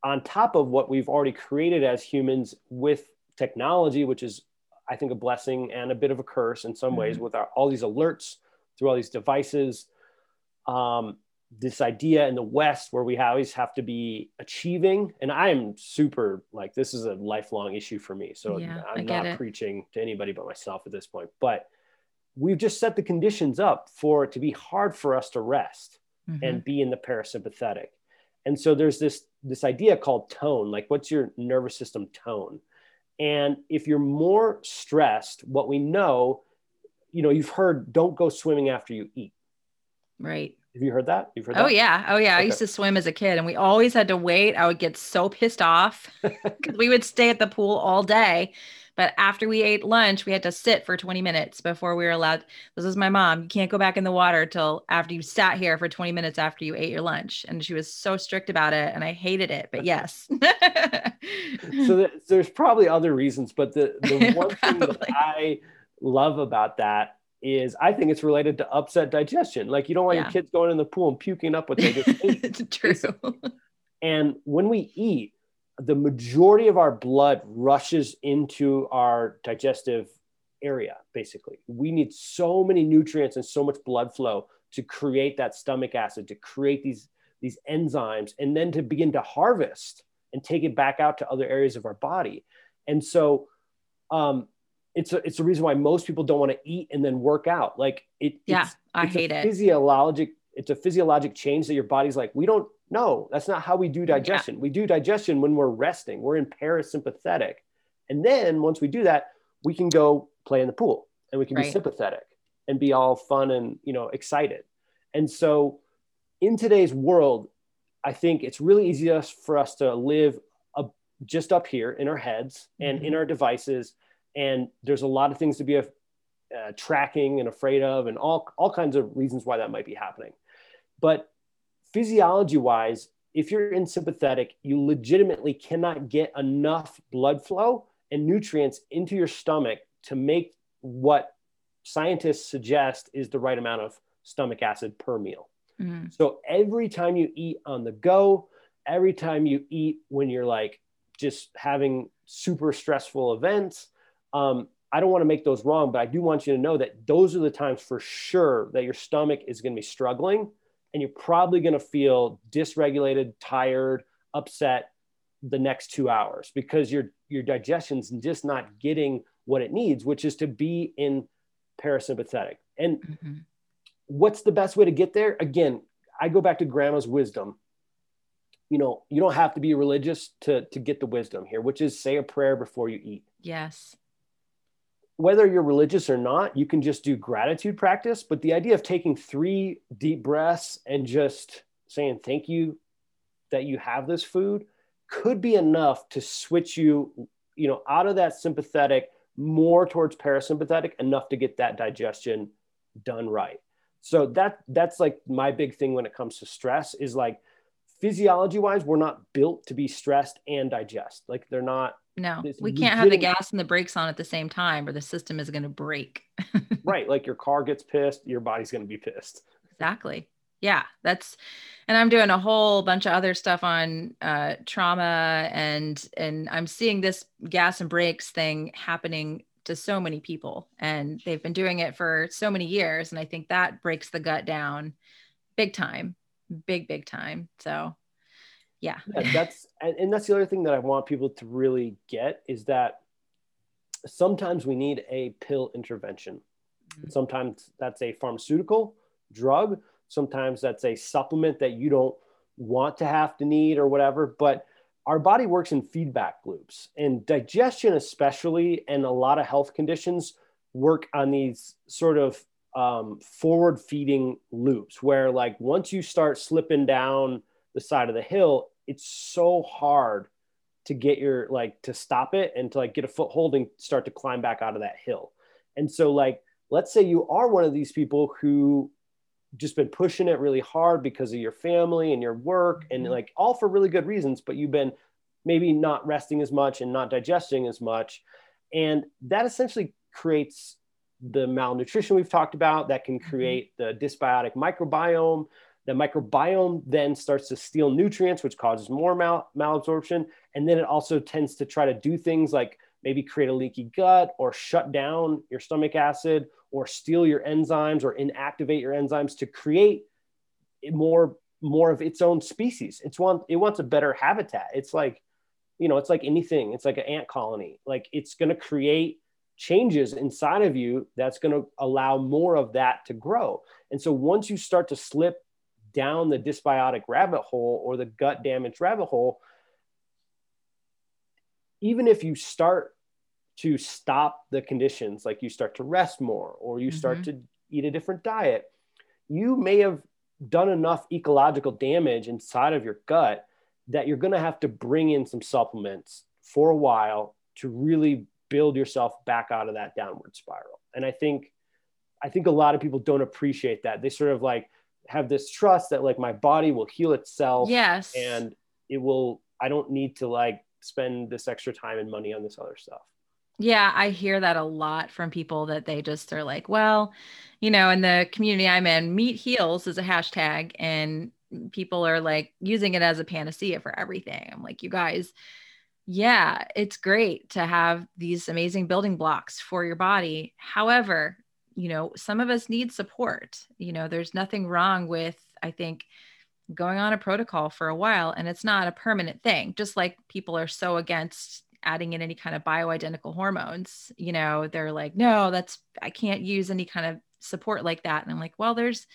Speaker 2: on top of what we've already created as humans with technology, which is, I think, a blessing and a bit of a curse in some mm-hmm. ways with our, all these alerts through all these devices. Um, this idea in the West where we always have to be achieving, and I am super like this is a lifelong issue for me. So yeah, I'm not it. preaching to anybody but myself at this point. But we've just set the conditions up for it to be hard for us to rest mm-hmm. and be in the parasympathetic. And so there's this this idea called tone, like what's your nervous system tone? And if you're more stressed, what we know, you know, you've heard don't go swimming after you eat.
Speaker 1: Right.
Speaker 2: Have you heard that? You've heard
Speaker 1: oh,
Speaker 2: that?
Speaker 1: yeah. Oh, yeah. Okay. I used to swim as a kid and we always had to wait. I would get so pissed off because we would stay at the pool all day. But after we ate lunch, we had to sit for 20 minutes before we were allowed. This is my mom. You can't go back in the water till after you sat here for 20 minutes after you ate your lunch. And she was so strict about it. And I hated it. But yes.
Speaker 2: so there's probably other reasons. But the, the one thing that I love about that is I think it's related to upset digestion. Like you don't want yeah. your kids going in the pool and puking up what they just ate.
Speaker 1: it's true.
Speaker 2: And when we eat, the majority of our blood rushes into our digestive area, basically. We need so many nutrients and so much blood flow to create that stomach acid, to create these, these enzymes, and then to begin to harvest and take it back out to other areas of our body. And so um, it's a, it's a reason why most people don't want to eat and then work out. Like it,
Speaker 1: yeah,
Speaker 2: it's,
Speaker 1: I
Speaker 2: it's
Speaker 1: hate it.
Speaker 2: Physiologic, it's a physiologic change that your body's like, we don't know. That's not how we do digestion. Yeah. We do digestion when we're resting. We're in parasympathetic, and then once we do that, we can go play in the pool and we can right. be sympathetic and be all fun and you know excited. And so, in today's world, I think it's really easy for us to live just up here in our heads and mm-hmm. in our devices and there's a lot of things to be uh, tracking and afraid of and all, all kinds of reasons why that might be happening but physiology wise if you're in sympathetic you legitimately cannot get enough blood flow and nutrients into your stomach to make what scientists suggest is the right amount of stomach acid per meal mm-hmm. so every time you eat on the go every time you eat when you're like just having super stressful events um, I don't want to make those wrong, but I do want you to know that those are the times for sure that your stomach is going to be struggling and you're probably going to feel dysregulated, tired, upset the next two hours because your your digestion's just not getting what it needs, which is to be in parasympathetic. And mm-hmm. what's the best way to get there? Again, I go back to grandma's wisdom. You know, you don't have to be religious to to get the wisdom here, which is say a prayer before you eat.
Speaker 1: Yes
Speaker 2: whether you're religious or not, you can just do gratitude practice. But the idea of taking three deep breaths and just saying thank you that you have this food could be enough to switch you, you know, out of that sympathetic more towards parasympathetic enough to get that digestion done right. So that that's like my big thing when it comes to stress is like physiology wise, we're not built to be stressed and digest. Like they're not
Speaker 1: no, we can't have the gas and the brakes on at the same time, or the system is going to break.
Speaker 2: right. Like your car gets pissed, your body's going to be pissed.
Speaker 1: Exactly. Yeah. That's, and I'm doing a whole bunch of other stuff on uh, trauma, and and I'm seeing this gas and brakes thing happening to so many people, and they've been doing it for so many years, and I think that breaks the gut down, big time, big big time. So yeah.
Speaker 2: yeah that's and, and that's the other thing that i want people to really get is that sometimes we need a pill intervention mm-hmm. sometimes that's a pharmaceutical drug sometimes that's a supplement that you don't want to have to need or whatever but our body works in feedback loops and digestion especially and a lot of health conditions work on these sort of um, forward feeding loops where like once you start slipping down the side of the hill it's so hard to get your like to stop it and to like get a foothold and start to climb back out of that hill. And so like let's say you are one of these people who just been pushing it really hard because of your family and your work and mm-hmm. like all for really good reasons, but you've been maybe not resting as much and not digesting as much. And that essentially creates the malnutrition we've talked about that can mm-hmm. create the dysbiotic microbiome the microbiome then starts to steal nutrients, which causes more mal- malabsorption. And then it also tends to try to do things like maybe create a leaky gut or shut down your stomach acid or steal your enzymes or inactivate your enzymes to create more more of its own species. It's one it wants a better habitat. It's like, you know, it's like anything. It's like an ant colony. Like it's going to create changes inside of you that's going to allow more of that to grow. And so once you start to slip down the dysbiotic rabbit hole or the gut damage rabbit hole, even if you start to stop the conditions, like you start to rest more or you start mm-hmm. to eat a different diet, you may have done enough ecological damage inside of your gut that you're going to have to bring in some supplements for a while to really build yourself back out of that downward spiral. And I think I think a lot of people don't appreciate that. They sort of like have this trust that like my body will heal itself.
Speaker 1: Yes.
Speaker 2: And it will I don't need to like spend this extra time and money on this other stuff.
Speaker 1: Yeah, I hear that a lot from people that they just are like, well, you know, in the community I'm in, meat heals is a hashtag and people are like using it as a panacea for everything. I'm like, you guys, yeah, it's great to have these amazing building blocks for your body. However, you know, some of us need support. You know, there's nothing wrong with, I think, going on a protocol for a while and it's not a permanent thing, just like people are so against adding in any kind of bioidentical hormones you know they're like no that's i can't use any kind of support like that and i'm like well there's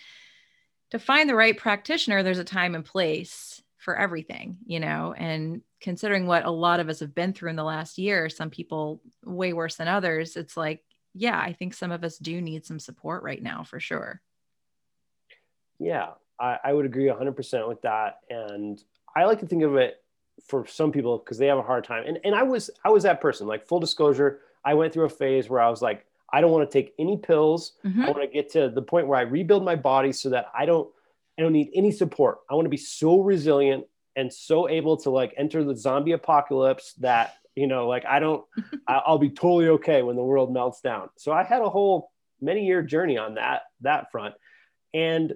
Speaker 1: to find the right practitioner there's a time and place for everything you know and considering what a lot of us have been through in the last year some people way worse than others it's like yeah i think some of us do need some support right now for sure
Speaker 2: yeah i, I would agree 100% with that and i like to think of it for some people because they have a hard time. And and I was I was that person. Like full disclosure, I went through a phase where I was like, I don't want to take any pills. Mm-hmm. I want to get to the point where I rebuild my body so that I don't I don't need any support. I want to be so resilient and so able to like enter the zombie apocalypse that you know like I don't I'll be totally okay when the world melts down. So I had a whole many year journey on that that front. And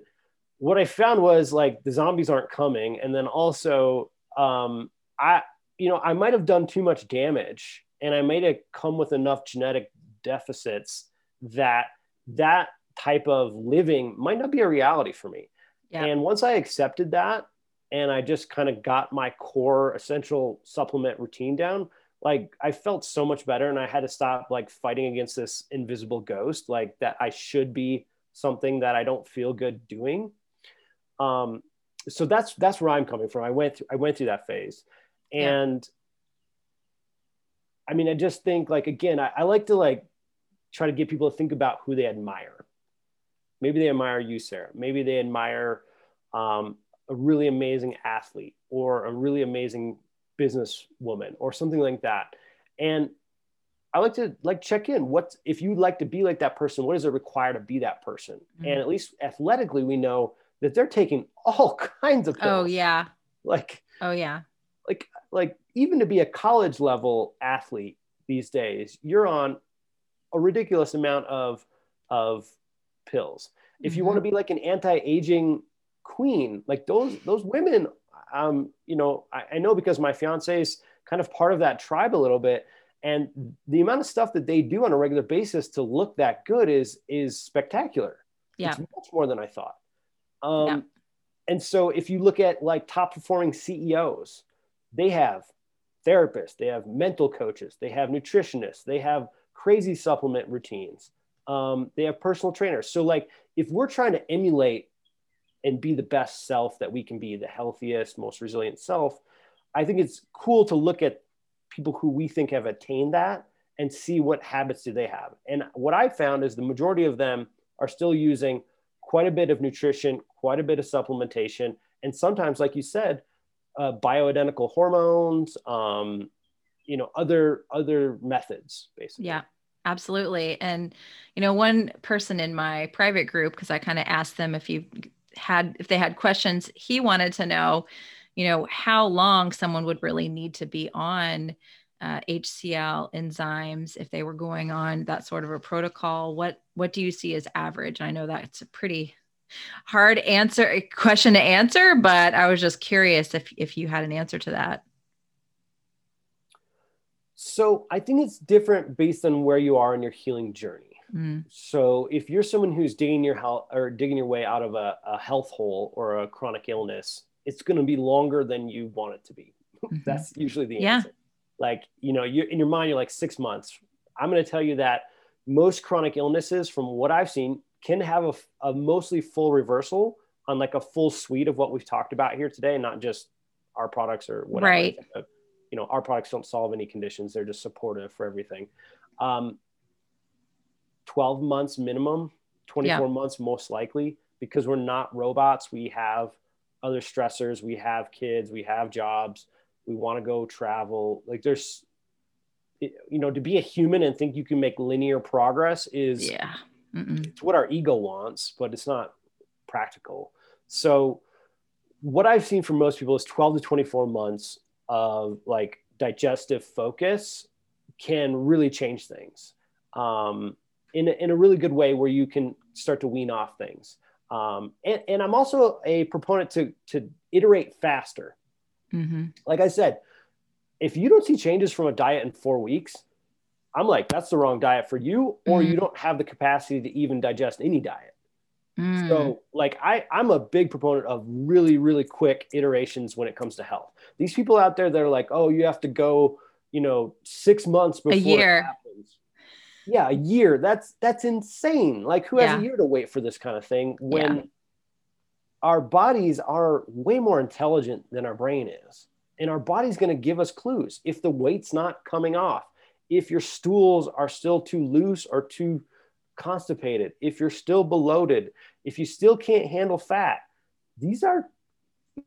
Speaker 2: what I found was like the zombies aren't coming and then also um, I, you know, I might have done too much damage and I might have come with enough genetic deficits that that type of living might not be a reality for me. Yeah. And once I accepted that and I just kind of got my core essential supplement routine down, like I felt so much better and I had to stop like fighting against this invisible ghost, like that I should be something that I don't feel good doing. Um, so that's that's where I'm coming from. I went through I went through that phase, and yeah. I mean, I just think like again, I, I like to like try to get people to think about who they admire. Maybe they admire you, Sarah. Maybe they admire um, a really amazing athlete or a really amazing businesswoman or something like that. And I like to like check in. What if you'd like to be like that person? What does it require to be that person? Mm-hmm. And at least athletically, we know that they're taking all kinds of
Speaker 1: oh, pills. Oh yeah.
Speaker 2: Like
Speaker 1: oh yeah.
Speaker 2: Like like even to be a college level athlete these days, you're on a ridiculous amount of of pills. If you mm-hmm. want to be like an anti-aging queen, like those those women, um, you know, I, I know because my fiance is kind of part of that tribe a little bit and the amount of stuff that they do on a regular basis to look that good is is spectacular
Speaker 1: yeah
Speaker 2: it's much more than i thought um, yeah. And so if you look at like top performing CEOs, they have therapists, they have mental coaches, they have nutritionists, they have crazy supplement routines, um, they have personal trainers. So like if we're trying to emulate and be the best self that we can be, the healthiest, most resilient self, I think it's cool to look at people who we think have attained that and see what habits do they have. And what I found is the majority of them are still using quite a bit of nutrition, quite a bit of supplementation, and sometimes, like you said, uh, bioidentical hormones, um, you know, other other methods, basically.
Speaker 1: Yeah, absolutely. And you know, one person in my private group, because I kind of asked them if you had if they had questions, he wanted to know, you know, how long someone would really need to be on uh, HCL enzymes if they were going on that sort of a protocol? What what do you see as average? I know that's a pretty hard answer question to answer, but I was just curious if if you had an answer to that.
Speaker 2: So I think it's different based on where you are in your healing journey. Mm. So if you're someone who's digging your health or digging your way out of a, a health hole or a chronic illness, it's going to be longer than you want it to be. Mm-hmm. That's usually the
Speaker 1: yeah.
Speaker 2: answer. Like, you know, you in your mind, you're like six months. I'm going to tell you that most chronic illnesses, from what I've seen, can have a, a mostly full reversal on like a full suite of what we've talked about here today, not just our products or whatever.
Speaker 1: Right.
Speaker 2: You know, our products don't solve any conditions; they're just supportive for everything. Um, Twelve months minimum, twenty-four yeah. months most likely, because we're not robots. We have other stressors. We have kids. We have jobs. We want to go travel. Like there's, you know, to be a human and think you can make linear progress is
Speaker 1: yeah.
Speaker 2: It's what our ego wants, but it's not practical. So what I've seen from most people is 12 to 24 months of like digestive focus can really change things um, in, a, in a really good way where you can start to wean off things. Um, and, and I'm also a proponent to, to iterate faster. Mm-hmm. Like I said, if you don't see changes from a diet in four weeks, I'm like, that's the wrong diet for you, or mm-hmm. you don't have the capacity to even digest any diet. Mm. So, like, I, I'm a big proponent of really, really quick iterations when it comes to health. These people out there that are like, oh, you have to go, you know, six months before
Speaker 1: a year.
Speaker 2: Yeah, a year. That's that's insane. Like, who has yeah. a year to wait for this kind of thing when yeah. our bodies are way more intelligent than our brain is, and our body's going to give us clues if the weight's not coming off, if your stools are still too loose or too constipated, if you're still bloated, if you still can't handle fat, these are,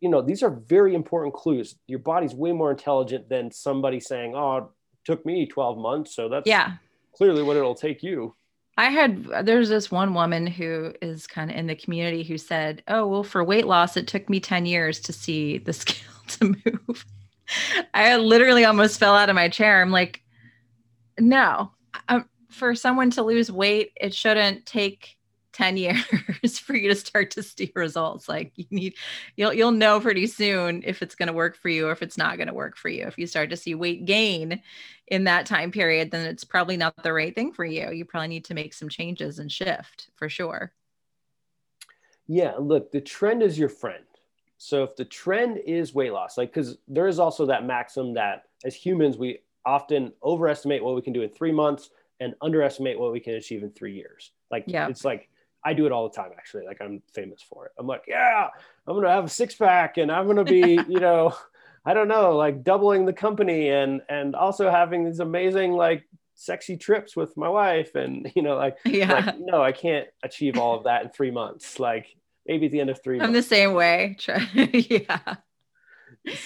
Speaker 2: you know, these are very important clues. Your body's way more intelligent than somebody saying, "Oh, it took me 12 months, so that's
Speaker 1: yeah,
Speaker 2: clearly what it'll take you."
Speaker 1: I had there's this one woman who is kind of in the community who said, "Oh, well, for weight loss, it took me 10 years to see the scale to move." I literally almost fell out of my chair. I'm like, no, um, for someone to lose weight, it shouldn't take 10 years for you to start to see results. Like you need you'll you'll know pretty soon if it's going to work for you or if it's not going to work for you. If you start to see weight gain in that time period then it's probably not the right thing for you. You probably need to make some changes and shift for sure.
Speaker 2: Yeah look the trend is your friend. So if the trend is weight loss like because there is also that maxim that as humans we often overestimate what we can do in three months and underestimate what we can achieve in three years. Like, yeah. it's like, I do it all the time, actually. Like, I'm famous for it. I'm like, yeah, I'm going to have a six pack and I'm going to be, you know, I don't know, like doubling the company and, and also having these amazing, like, sexy trips with my wife. And, you know, like,
Speaker 1: yeah.
Speaker 2: like no, I can't achieve all of that in three months. Like, maybe at the end of 3
Speaker 1: I'm
Speaker 2: months.
Speaker 1: the same way. yeah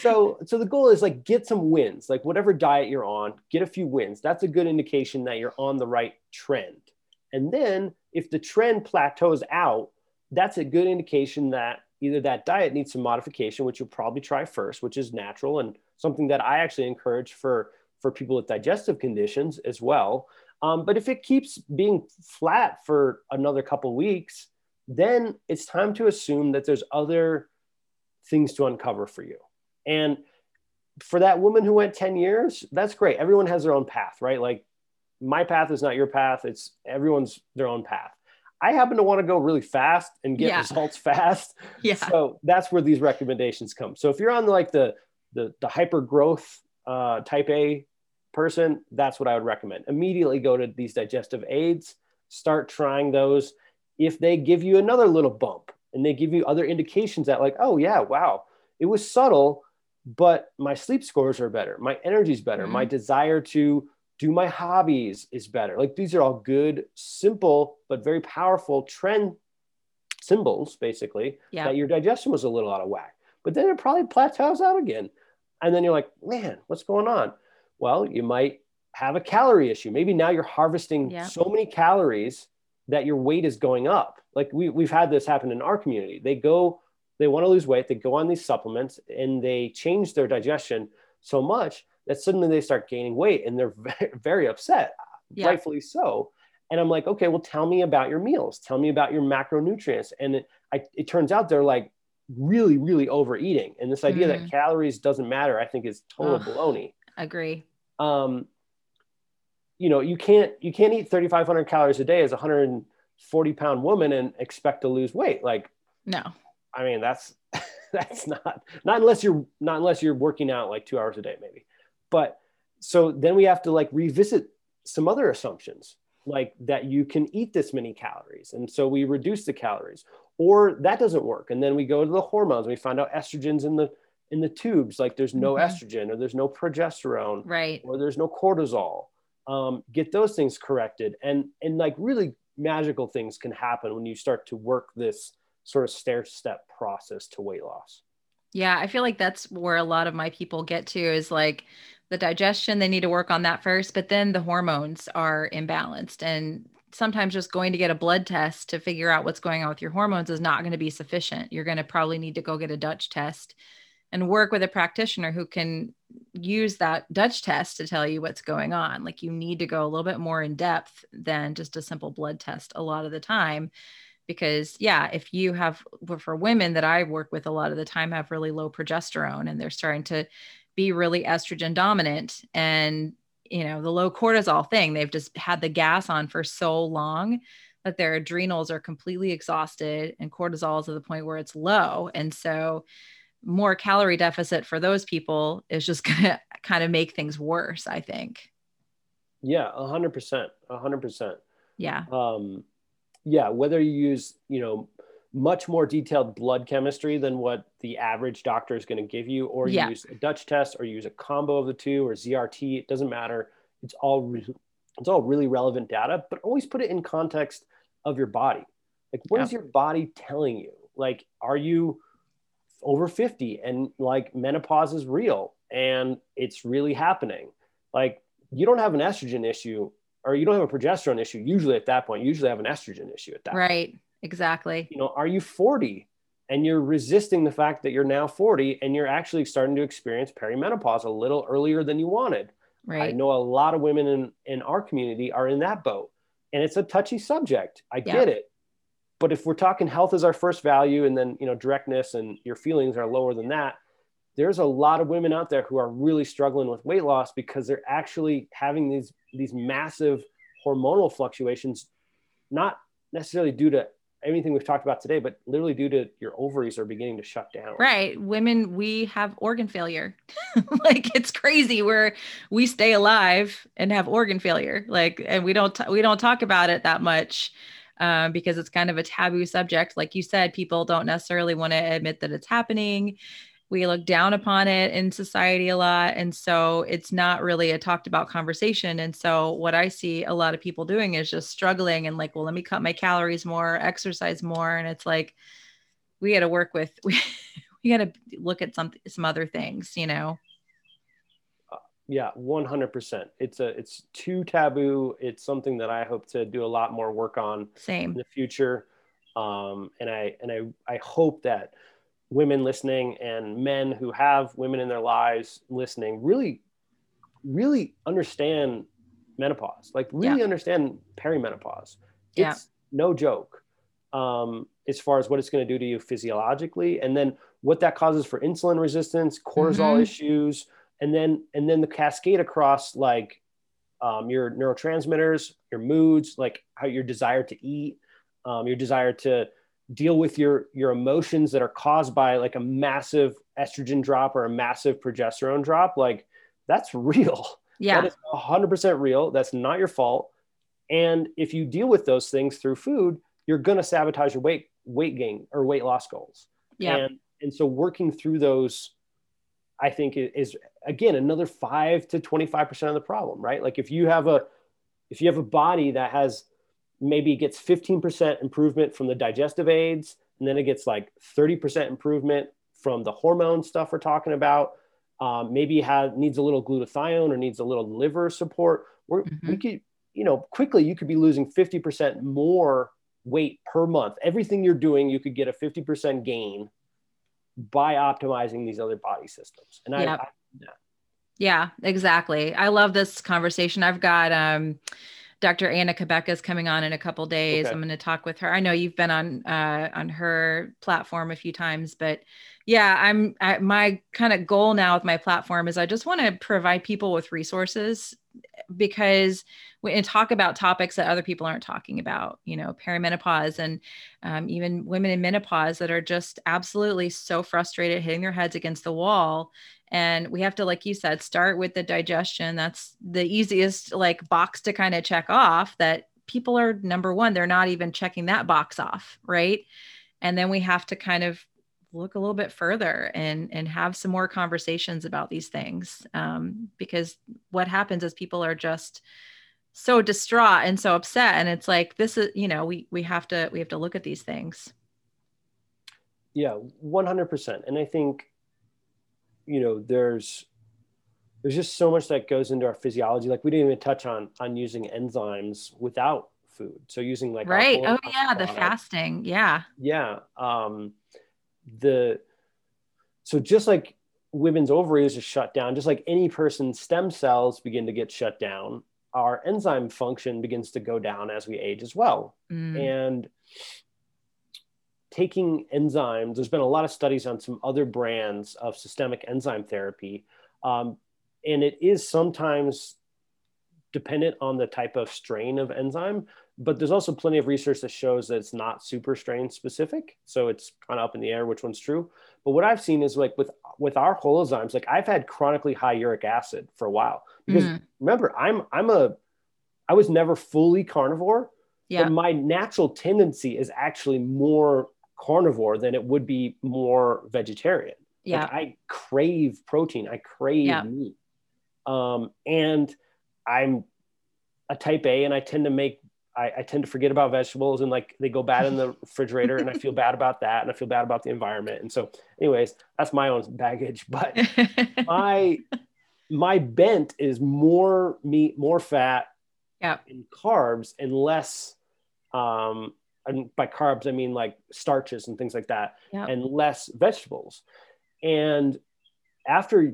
Speaker 2: so so the goal is like get some wins like whatever diet you're on get a few wins that's a good indication that you're on the right trend and then if the trend plateaus out that's a good indication that either that diet needs some modification which you'll probably try first which is natural and something that i actually encourage for for people with digestive conditions as well um, but if it keeps being flat for another couple weeks then it's time to assume that there's other things to uncover for you and for that woman who went 10 years, that's great. Everyone has their own path, right? Like my path is not your path. It's everyone's their own path. I happen to want to go really fast and get yeah. results fast.
Speaker 1: Yeah.
Speaker 2: So that's where these recommendations come. So if you're on like the the, the hyper growth uh, type A person, that's what I would recommend. Immediately go to these digestive aids, start trying those. If they give you another little bump and they give you other indications that like, oh yeah, wow, it was subtle, but my sleep scores are better my energy's better mm-hmm. my desire to do my hobbies is better. Like these are all good simple but very powerful trend symbols basically
Speaker 1: yeah.
Speaker 2: that your digestion was a little out of whack. But then it probably plateaus out again. And then you're like man what's going on? Well you might have a calorie issue. Maybe now you're harvesting yeah. so many calories that your weight is going up. Like we, we've had this happen in our community. They go they want to lose weight, they go on these supplements and they change their digestion so much that suddenly they start gaining weight and they're very, very upset, yeah. rightfully so. And I'm like, okay, well, tell me about your meals. Tell me about your macronutrients. And it, I, it turns out they're like really, really overeating. And this idea mm. that calories doesn't matter, I think is total Ugh, baloney.
Speaker 1: Agree.
Speaker 2: Um, you know, you can't you can't eat 3,500 calories a day as a 140 pound woman and expect to lose weight. Like,
Speaker 1: no.
Speaker 2: I mean, that's that's not not unless you're not unless you're working out like two hours a day, maybe. But so then we have to like revisit some other assumptions like that you can eat this many calories and so we reduce the calories or that doesn't work and then we go to the hormones and we find out estrogens in the in the tubes like there's no mm-hmm. estrogen or there's no progesterone
Speaker 1: right.
Speaker 2: or there's no cortisol. Um, get those things corrected and and like really magical things can happen when you start to work this sort of stair step process to weight loss.
Speaker 1: Yeah i feel like that's where a lot of my people get to is like the digestion they need to work on that first but then the hormones are imbalanced. And sometimes just going to get a blood test to figure out what's going on with your hormones is not going to be sufficient. You're going to probably need to go get a dutch test and work with a practitioner who can use that dutch test to tell you what's going on. Like you need to go a little bit more in depth than just a simple blood test a lot of the time because yeah if you have for women that i work with a lot of the time have really low progesterone and they're starting to be really estrogen dominant. And you know the low cortisol thing they've just had the gas on for so long that their adrenals are completely exhausted and cortisol is to the point where it's low. And so more calorie deficit for those people is just going to kind of make things worse i think.
Speaker 2: Yeah 100% 100%
Speaker 1: yeah.
Speaker 2: Um yeah whether you use you know much more detailed blood chemistry than what the average doctor is going to give you, or you yeah. use a Dutch test, or use a combo of the two, or ZRT. It doesn't matter. It's all re- it's all really relevant data, but always put it in context of your body. Like, what yeah. is your body telling you? Like, are you over 50 and like menopause is real and it's really happening? Like, you don't have an estrogen issue or you don't have a progesterone issue usually at that point. You usually have an estrogen issue at that
Speaker 1: right.
Speaker 2: Point.
Speaker 1: Exactly.
Speaker 2: You know, are you 40 and you're resisting the fact that you're now 40 and you're actually starting to experience perimenopause a little earlier than you wanted?
Speaker 1: Right.
Speaker 2: I know a lot of women in, in our community are in that boat and it's a touchy subject. I yeah. get it. But if we're talking health as our first value and then, you know, directness and your feelings are lower than that, there's a lot of women out there who are really struggling with weight loss because they're actually having these these massive hormonal fluctuations not necessarily due to anything we've talked about today, but literally due to your ovaries are beginning to shut down.
Speaker 1: Right. Women, we have organ failure. like it's crazy where we stay alive and have organ failure. Like, and we don't, t- we don't talk about it that much. Um, because it's kind of a taboo subject. Like you said, people don't necessarily want to admit that it's happening we look down upon it in society a lot and so it's not really a talked about conversation and so what i see a lot of people doing is just struggling and like well let me cut my calories more exercise more and it's like we got to work with we, we got to look at some some other things you know?
Speaker 2: Uh, yeah 100% it's a it's too taboo. It's something that i hope to do a lot more work on
Speaker 1: same.
Speaker 2: in the future. Um and i and i i hope that women listening and men who have women in their lives listening really really understand menopause like really yeah. understand perimenopause it's yeah. no joke um, as far as what it's going to do to you physiologically and then what that causes for insulin resistance cortisol mm-hmm. issues and then and then the cascade across like um, your neurotransmitters your moods like how your desire to eat um, your desire to deal with your your emotions that are caused by like a massive estrogen drop or a massive progesterone drop like that's real.
Speaker 1: Yeah.
Speaker 2: That is 100% real. That's not your fault. And if you deal with those things through food you're going to sabotage your weight weight gain or weight loss goals.
Speaker 1: Yeah.
Speaker 2: And and so working through those i think is again another 5 to 25% of the problem right? Like if you have a if you have a body that has maybe it gets 15% improvement from the digestive aids, and then it gets like 30% improvement from the hormone stuff we're talking about. Um, maybe has needs a little glutathione or needs a little liver support. We're, mm-hmm. We could, you know, quickly you could be losing 50% more weight per month. Everything you're doing, you could get a 50% gain by optimizing these other body systems. And
Speaker 1: yep. I, I yeah. yeah, exactly. I love this conversation. I've got um Dr. Anna Cabeca is coming on in a couple days. Okay. I'm going to talk with her. I know you've been on uh, on her platform a few times, but yeah, I'm I, my kind of goal now with my platform is I just want to provide people with resources because we and talk about topics that other people aren't talking about, you know, perimenopause and um, even women in menopause that are just absolutely so frustrated, hitting their heads against the wall. And we have to, like you said, start with the digestion. That's the easiest like box to kind of check off that people are number one, they're not even checking that box off, right? And then we have to kind of look a little bit further and and have some more conversations about these things um, because what happens is people are just so distraught and so upset and it's like this is you know we we have to we have to look at these things
Speaker 2: yeah 100% and i think you know there's there's just so much that goes into our physiology. Like we didn't even touch on on using enzymes without food. So using like
Speaker 1: right. oh yeah the fasting. Yeah.
Speaker 2: Yeah um the so just like women's ovaries are shut down, just like any person's stem cells begin to get shut down, our enzyme function begins to go down as we age as well. Mm. And taking enzymes, there's been a lot of studies on some other brands of systemic enzyme therapy. Um, and it is sometimes dependent on the type of strain of enzyme but there's also plenty of research that shows that it's not super strain specific so it's kind of up in the air which one's true but what i've seen is like with with our holozymes like i've had chronically high uric acid for a while because mm-hmm. remember i'm i'm a i was never fully carnivore yeah. but my natural tendency is actually more carnivore then it would be more vegetarian
Speaker 1: yeah
Speaker 2: like i crave protein i crave yeah. meat um and i'm a type a and i tend to make I, I, tend to forget about vegetables and like they go bad in the refrigerator and I feel bad about that and I feel bad about the environment. And so anyways, that's my own baggage, but my, my bent is more meat, more fat
Speaker 1: yeah.
Speaker 2: and carbs and less, um, and by carbs, I mean like starches and things like that
Speaker 1: yep.
Speaker 2: and less vegetables. And after,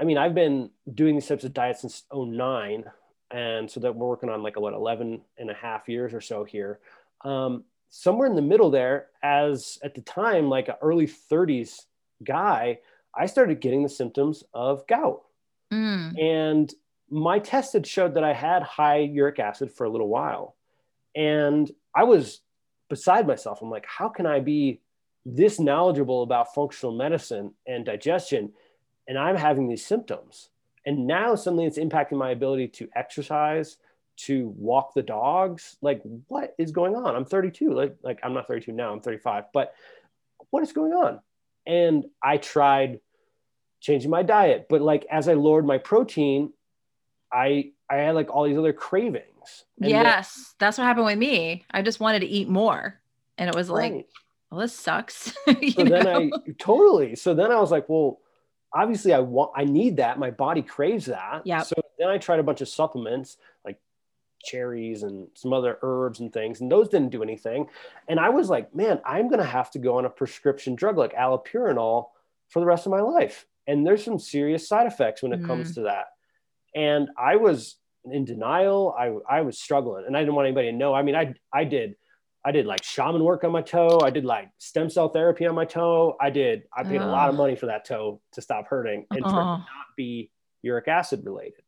Speaker 2: I mean, I've been doing these types of diets since 09 and so that we're working on like what 11 and a half years or so here um, somewhere in the middle there as at the time like an early 30s guy i started getting the symptoms of gout
Speaker 1: mm.
Speaker 2: and my test had showed that i had high uric acid for a little while and i was beside myself. I'm like how can i be this knowledgeable about functional medicine and digestion? And i'm having these symptoms. And now suddenly it's impacting my ability to exercise to walk the dogs. Like what is going on? I'm 32 like like i'm not 32 now i'm 35 but what is going on? And i tried changing my diet but like as i lowered my protein i i had like all these other cravings
Speaker 1: yes that's what happened with me i just wanted to eat more and it was like right. well this sucks
Speaker 2: so know? then i totally so then i was like well obviously I want I need that. My body craves that.
Speaker 1: Yeah.
Speaker 2: So then I tried a bunch of supplements like cherries and some other herbs and things, and those didn't do anything. And I was like, man, I'm gonna have to go on a prescription drug like allopurinol for the rest of my life. And there's some serious side effects when it mm. comes to that. And I was in denial. I I was struggling, and I didn't want anybody to know. I mean, I I did I did like shaman work on my toe. I did like stem cell therapy on my toe. I did, I paid a lot of money for that toe to stop hurting and for it uh-huh. not be uric acid related.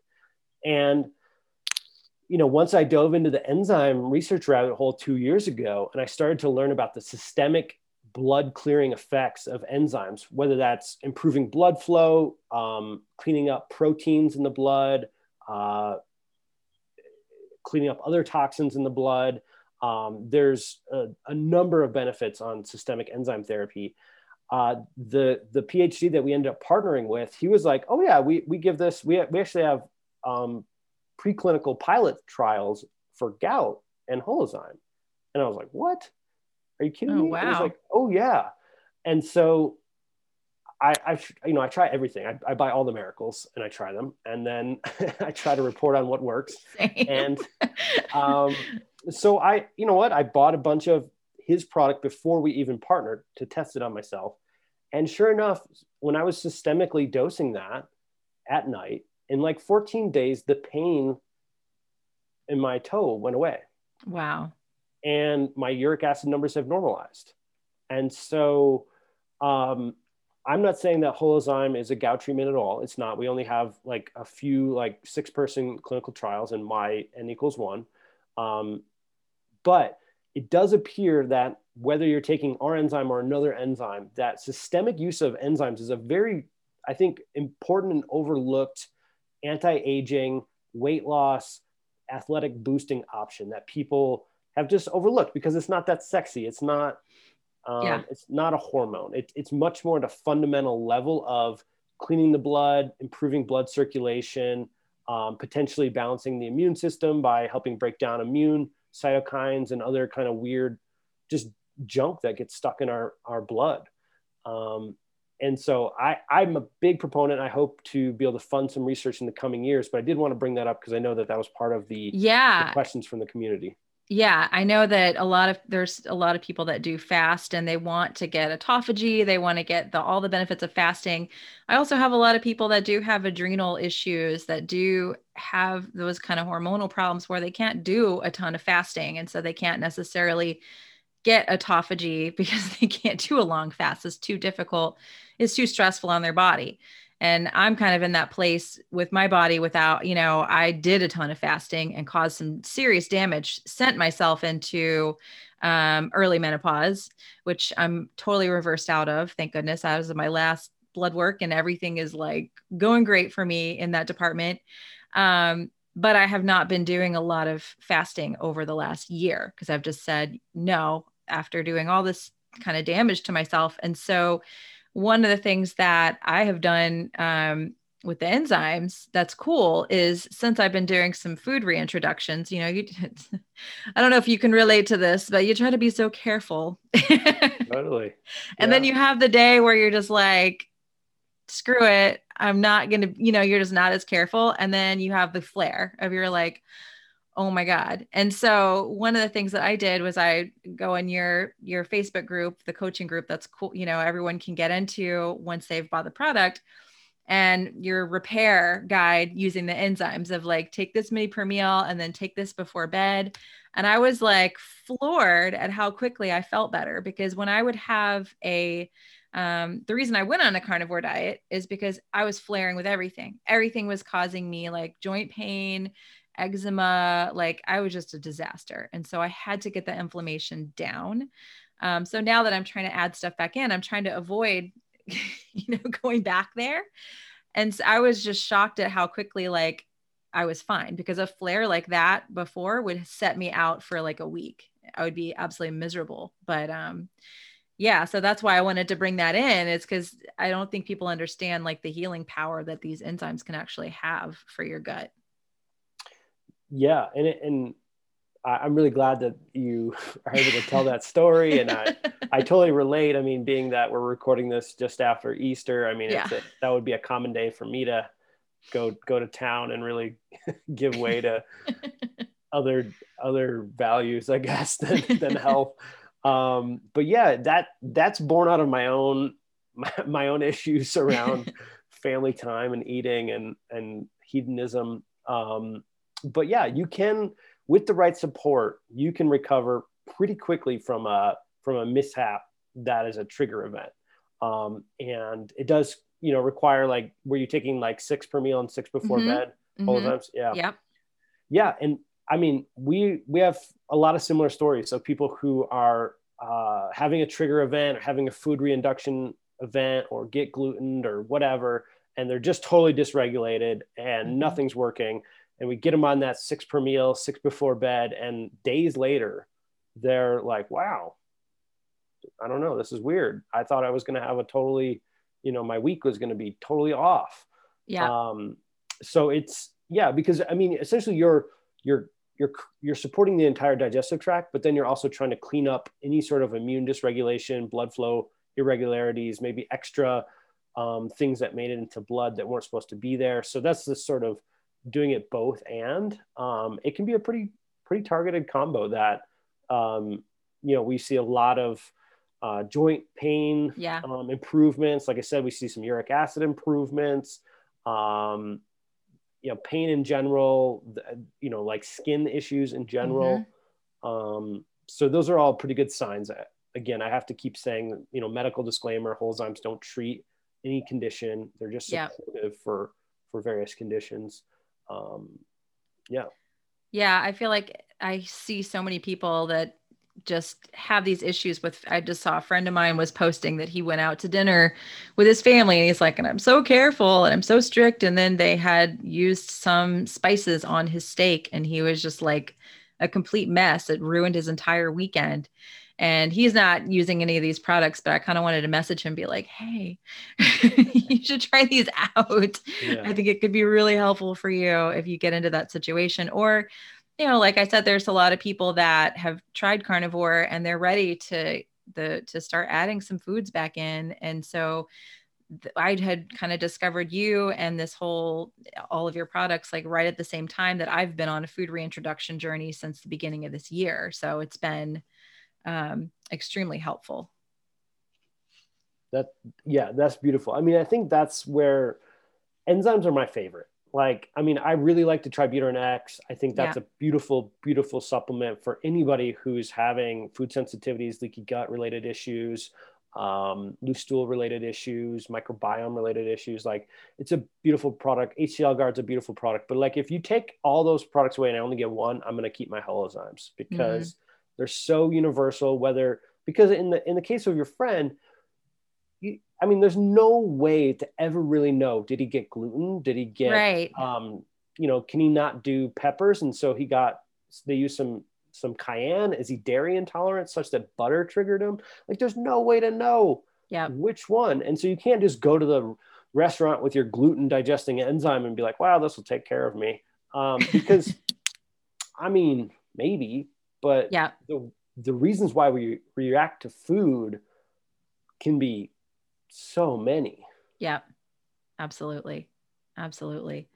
Speaker 2: And, you know, once I dove into the enzyme research rabbit hole two years ago, and I started to learn about the systemic blood clearing effects of enzymes, whether that's improving blood flow, um, cleaning up proteins in the blood, uh, cleaning up other toxins in the blood, um, there's a, a, number of benefits on systemic enzyme therapy. Uh, the the PhD that we ended up partnering with, he was like, "Oh yeah, we we give this. We we actually have um, preclinical pilot trials for gout and holozyme," and I was like, "What? Are you kidding
Speaker 1: oh,
Speaker 2: me?"
Speaker 1: Wow.
Speaker 2: Was like, "Oh yeah," and so I, I, you know, I try everything. I, I, buy all the miracles and I try them, and then I try to report on what works.
Speaker 1: Same.
Speaker 2: And um, so I, you know what, I bought a bunch of his product before we even partnered to test it on myself. And sure enough, when I was systemically dosing that at night, in like 14 days, the pain in my toe went away.
Speaker 1: Wow.
Speaker 2: And my uric acid numbers have normalized. And so um, I'm not saying that Holozyme is a gout treatment at all. It's not. We only have like a few like six person clinical trials and my n equals one. Um, but it does appear that whether you're taking our enzyme or another enzyme, that systemic use of enzymes is a very, I think, important and overlooked anti-aging, weight loss, athletic boosting option that people have just overlooked because it's not that sexy. It's not um, yeah. It's not a hormone. It, it's much more at a fundamental level of cleaning the blood, improving blood circulation, um, potentially balancing the immune system by helping break down immune cytokines and other kind of weird, just junk that gets stuck in our, our blood. Um, and so I, I'm a big proponent. I hope to be able to fund some research in the coming years, but I did want to bring that up because I know that that was part of the,
Speaker 1: yeah.
Speaker 2: The questions from the community
Speaker 1: yeah i know that a lot of there's a lot of people that do fast and they want to get autophagy they want to get the all the benefits of fasting. I also have a lot of people that do have adrenal issues that do have those kind of hormonal problems where they can't do a ton of fasting and so they can't necessarily get autophagy because they can't do a long fast. It's too difficult it's too stressful on their body and i'm kind of in that place with my body without you know i did a ton of fasting and caused some serious damage sent myself into um, early menopause which i'm totally reversed out of thank goodness. I was my last blood work and everything is like going great for me in that department. Um, but i have not been doing a lot of fasting over the last year because i've just said no after doing all this kind of damage to myself. And so one of the things that I have done um, with the enzymes that's cool is since I've been doing some food reintroductions, you know, you I don't know if you can relate to this, but you try to be so careful.
Speaker 2: totally.
Speaker 1: And then you have the day where you're just like, screw it. I'm not going to, you know, you're just not as careful. And then you have the flare of you're like, oh my god and so one of the things that i did was i go in your your facebook group the coaching group that's cool you know everyone can get into once they've bought the product and your repair guide using the enzymes of like take this many per meal and then take this before bed and i was like floored at how quickly i felt better because when i would have a um, the reason I went on a carnivore diet is because I was flaring with everything. Everything was causing me like joint pain, eczema. Like I was just a disaster. And so I had to get the inflammation down. Um, so now that I'm trying to add stuff back in, I'm trying to avoid, you know, going back there. And so I was just shocked at how quickly, like, I was fine because a flare like that before would set me out for like a week. I would be absolutely miserable. But um, yeah, so that's why I wanted to bring that in. It's because I don't think people understand like the healing power that these enzymes can actually have for your gut
Speaker 2: yeah and and i'm really glad that you are able to tell that story and i i totally relate. I mean being that we're recording this just after easter i mean yeah. a, that would be a common day for me to go go to town and really give way to other other values i guess than, than health. Um but yeah that that's born out of my own my, my own issues around family time and eating and and hedonism. Um but yeah, you can with the right support, you can recover pretty quickly from a from a mishap that is a trigger event. Um, and it does, you know, require like were you taking like six per meal and six before mm-hmm. bed mm-hmm. all the times? Yeah.
Speaker 1: Yeah.
Speaker 2: Yeah. And I mean, we we have a lot of similar stories of people who are uh, having a trigger event or having a food reinduction event or get glutened or whatever, and they're just totally dysregulated and mm-hmm. nothing's working and we get them on that six per meal, six before bed, and days later, they're like, "Wow, I don't know, this is weird. I thought I was going to have a totally, you know, my week was going to be totally off."
Speaker 1: Yeah.
Speaker 2: Um, so it's yeah, because I mean, essentially, you're you're you're you're supporting the entire digestive tract, but then you're also trying to clean up any sort of immune dysregulation, blood flow irregularities, maybe extra um, things that made it into blood that weren't supposed to be there. So that's the sort of doing it both and um, it can be a pretty pretty targeted combo that um, you know we see a lot of uh, joint pain
Speaker 1: yeah.
Speaker 2: um, improvements like i said we see some uric acid improvements um, you know pain in general you know like skin issues in general mm-hmm. um, so those are all pretty good signs again i have to keep saying you know medical disclaimer Holozymes don't treat any condition. They're just
Speaker 1: Yeah.
Speaker 2: supportive for for various conditions. Um, yeah.
Speaker 1: Yeah, I feel like I see so many people that just have these issues with I just saw a friend of mine was posting that he went out to dinner with his family and he's like and I'm so careful and I'm so strict. And then they had used some spices on his steak and he was just like a complete mess. It ruined his entire weekend and he's not using any of these products but I kind of wanted to message him be like hey you should try these out
Speaker 2: Yeah.
Speaker 1: I think it could be really helpful for you if you get into that situation. Or, you know, like I said, there's a lot of people that have tried carnivore and they're ready to the to start adding some foods back in. And so I had kind of discovered you and this whole all of your products like right at the same time that I've been on a food reintroduction journey since the beginning of this year. So it's been um, extremely helpful.
Speaker 2: that yeah that's beautiful. I mean i think that's where enzymes are my favorite. Like i mean i really like the Tributyrin-X. I think that's a beautiful beautiful supplement for anybody who's having food sensitivities leaky gut related issues um, loose stool related issues microbiome related issues. Like it's a beautiful product. Hcl guard's a beautiful product. But like if you take all those products away and i only get one i'm going to keep my holozymes because they're so universal whether because in the in the case of your friend you, I mean, there's no way to ever really know. Did he get gluten? Did he get,
Speaker 1: right.
Speaker 2: um, you know, can he not do peppers? And so he got, they used some, some cayenne. Is he dairy intolerant such that butter triggered him? Like, there's no way to know
Speaker 1: Yeah.
Speaker 2: which one. And so you can't just go to the restaurant with your gluten digesting enzyme and be like, wow, this will take care of me. Um, because, I mean, maybe, but
Speaker 1: Yeah.
Speaker 2: the, the reasons why we react to food can be so many.
Speaker 1: Yeah, absolutely. Absolutely.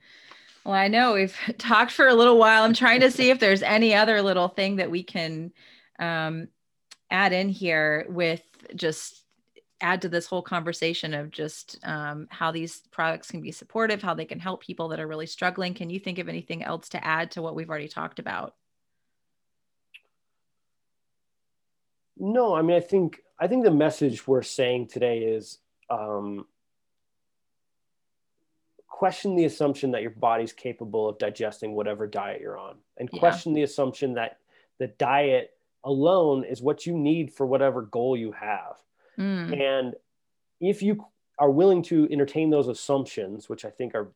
Speaker 1: Well, I know we've talked for a little while. I'm trying to see if there's any other little thing that we can um, add in here with just add to this whole conversation of just um, how these products can be supportive, how they can help people that are really struggling. Can you think of anything else to add to what we've already talked about?
Speaker 2: No, I mean, I think I think the message we're saying today is um, question the assumption that your body's capable of digesting whatever diet you're on, and
Speaker 1: Yeah.
Speaker 2: question the assumption that the diet alone is what you need for whatever goal you have.
Speaker 1: Mm,
Speaker 2: And if you are willing to entertain those assumptions, which I think are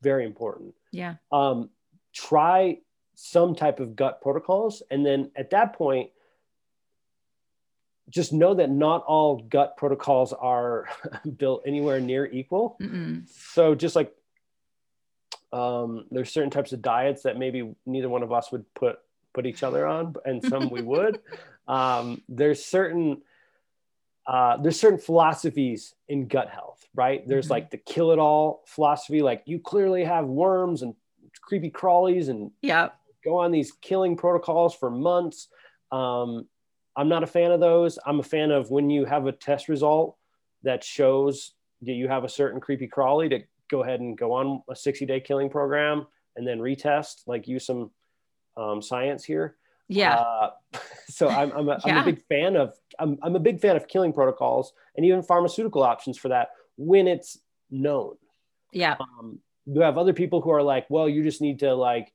Speaker 2: very important,
Speaker 1: yeah.
Speaker 2: um, try some type of gut protocols. And then at that point, just know that not all gut protocols are built anywhere near equal.
Speaker 1: Mm-mm.
Speaker 2: So just like um, there's certain types of diets that maybe neither one of us would put put each other on, and some we would. Um, there's certain uh, there's certain philosophies in gut health, right? There's
Speaker 1: Mhm.
Speaker 2: like the kill it all philosophy, like you clearly have worms and creepy crawlies and
Speaker 1: Yeah.
Speaker 2: go on these killing protocols for months. Um, I'm not a fan of those. I'm a fan of when you have a test result that shows that you have a certain creepy crawly to go ahead and go on a 60 day killing program and then retest, like use some um, science here.
Speaker 1: Yeah.
Speaker 2: Uh, so I'm, I'm, a, I'm a big fan of I'm, I'm a big fan of killing protocols and even pharmaceutical options for that when it's known
Speaker 1: yeah.
Speaker 2: um, you have other people who are like, well, you just need to like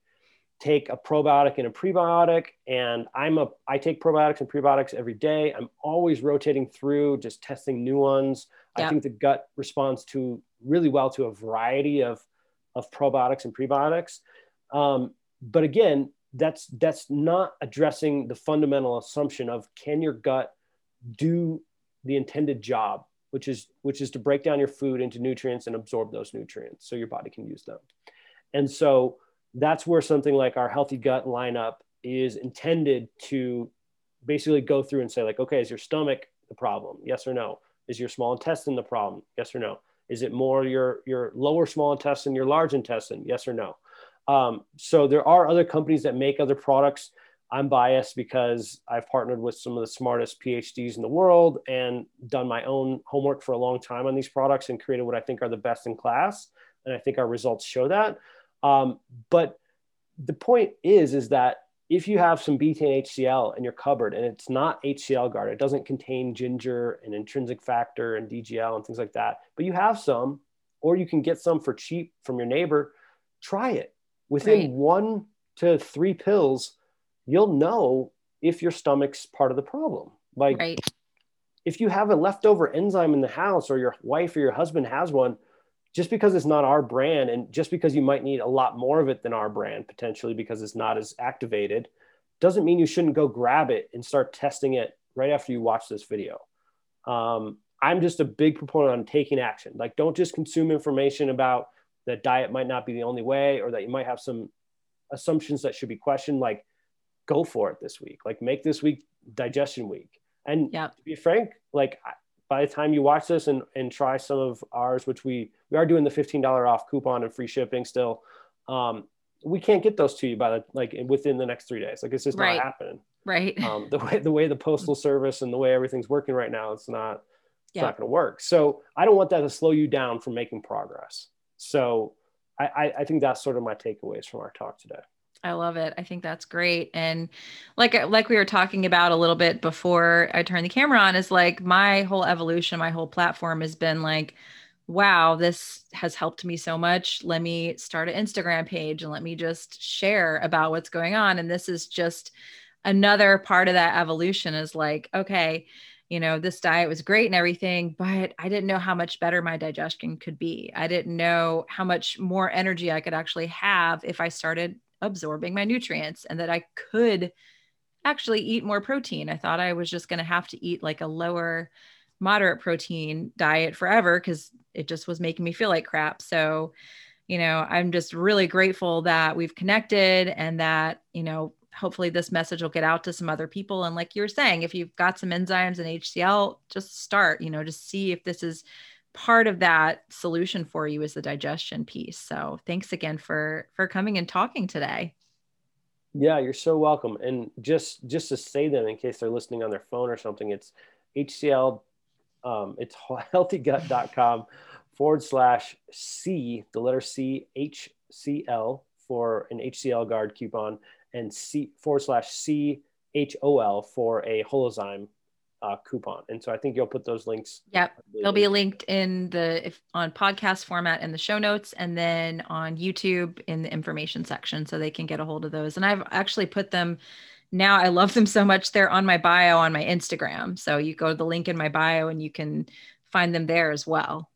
Speaker 2: take a probiotic and a prebiotic. And I'm a, I take probiotics and prebiotics every day. I'm always rotating through, just testing new ones. I think the gut responds to really well to a variety of, of probiotics and prebiotics. Um, but again, that's, that's not addressing the fundamental assumption of can your gut do the intended job which is which is to break down your food into nutrients and absorb those nutrients so your body can use them. And so that's where something like our healthy gut lineup is intended to basically go through and say like okay is your stomach the problem? Yes or no. Is your small intestine the problem? Yes or no. Is it more your your lower small intestine your large intestine? Yes or no. Um, so there are other companies that make other products. I'm biased because I've partnered with some of the smartest PhDs in the world and done my own homework for a long time on these products and created what I think are the best in class. And I think our results show that. Um, but the point is, is that if you have some betaine HCl in your cupboard and it's not HCl guard, it doesn't contain ginger and intrinsic factor and DGL and things like that, but you have some, or you can get some for cheap from your neighbor, try it. Within right. one to three pills, you'll know if your stomach's part of the problem. Like, right. if you have a leftover enzyme in the house or your wife or your husband has one, just because it's not our brand and just because you might need a lot more of it than our brand potentially because it's not as activated doesn't mean you shouldn't go grab it and start testing it right after you watch this video. Um, i'm just a big proponent on taking action. Like don't just consume information about that diet might not be the only way or that you might have some assumptions that should be questioned. Like go for it this week. Like make this week digestion week. And yeah. to be frank like by the time you watch this and, and try some of ours, which we, we are doing the $15 off coupon and free shipping still. Um, we can't get those to you by the, like within the next three days. Like it's just right. not happening.
Speaker 1: Right.
Speaker 2: Um, the way, the way the postal service and the way everything's working right now, it's not, it's yeah. not going to work. So I don't want that to slow you down from making progress. So I, I, I think that's sort of my takeaways from our talk today.
Speaker 1: I love it. I think that's great. And like uh, like we were talking about a little bit before I turned the camera on is like my whole evolution, my whole platform has been like wow, this has helped me so much. Let me start an Instagram page and let me just share about what's going on and this is just another part of that evolution is like okay, you know, this diet was great and everything, but I didn't know how much better my digestion could be. I didn't know how much more energy I could actually have if I started absorbing my nutrients and that I could actually eat more protein. I thought I was just going to have to eat like a lower moderate protein diet forever because it just was making me feel like crap. So, you know, I'm just really grateful that we've connected and that, you know, hopefully this message will get out to some other people. And like you were saying, if you've got some enzymes and HCl, just start, you know, just see if this is part of that solution for you is the digestion piece. So thanks again for for coming and talking today.
Speaker 2: Yeah, you're so welcome. And just just to say them in case they're listening on their phone or something, it's HCL, um, it's healthygut.com forward slash C, the letter C, HCL for an HCL guard coupon, and C forward slash C H O L for a holozyme uh, coupon. And so I think you'll put those links.
Speaker 1: Yep. They'll be linked in the if on podcast format in the show notes and then on YouTube in the information section so they can get a hold of those. And I've actually put them now I love them so much they're on my bio on my Instagram. So you go to the link in my bio and you can find them there as well.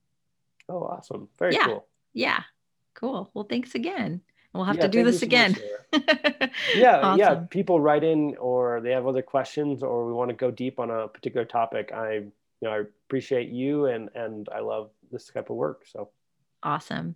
Speaker 2: Oh, awesome. Very
Speaker 1: yeah.
Speaker 2: cool.
Speaker 1: Yeah. Cool. Well, thanks again. We'll have yeah, to do this again.
Speaker 2: yeah, awesome. yeah. People write in or they have other questions or we want to go deep on a particular topic. I you know I appreciate you and and I love this type of work. So
Speaker 1: awesome.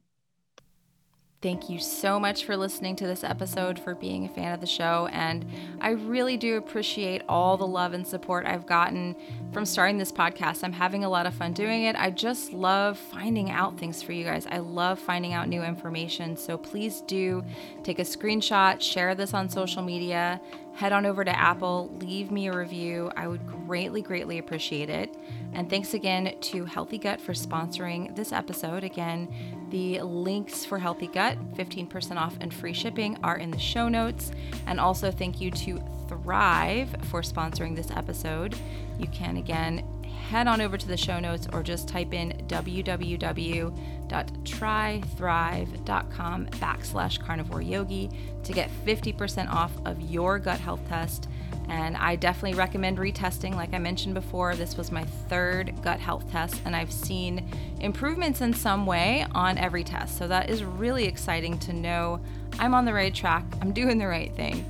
Speaker 1: Thank you so much for listening to this episode, for being a fan of the show. And I really do appreciate all the love and support I've gotten from starting this podcast. I'm having a lot of fun doing it. I just love finding out things for you guys. I love finding out new information. So please do take a screenshot, share this on social media, head on over to Apple, leave me a review. I would greatly, greatly appreciate it. And thanks again to Healthy Gut for sponsoring this episode. Again, the links for Healthy Gut, 15% off and free shipping, are in the show notes. And also, thank you to Thryve for sponsoring this episode. You can again head on over to the show notes or just type in www.trythryve.com backslash carnivore yogi to get 50% off of your gut health test. And I definitely recommend retesting. Like I mentioned before, this was my third gut health test, and I've seen improvements in some way on every test. So that is really exciting to know I'm on the right track, I'm doing the right thing.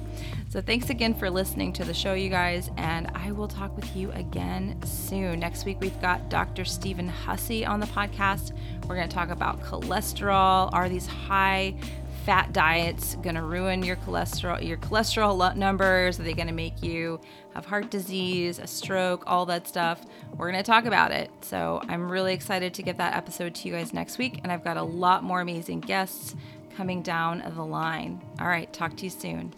Speaker 1: So thanks again for listening to the show, you guys, and I will talk with you again soon. Next week, we've got Dr. Stephen Hussey on the podcast. We're going to talk about cholesterol. Are these high fat diets going to ruin your cholesterol your cholesterol numbers are they going to make you have heart disease a stroke all that stuff we're going to talk about it so i'm really excited to get that episode to you guys next week and i've got a lot more amazing guests coming down the line all right talk to you soon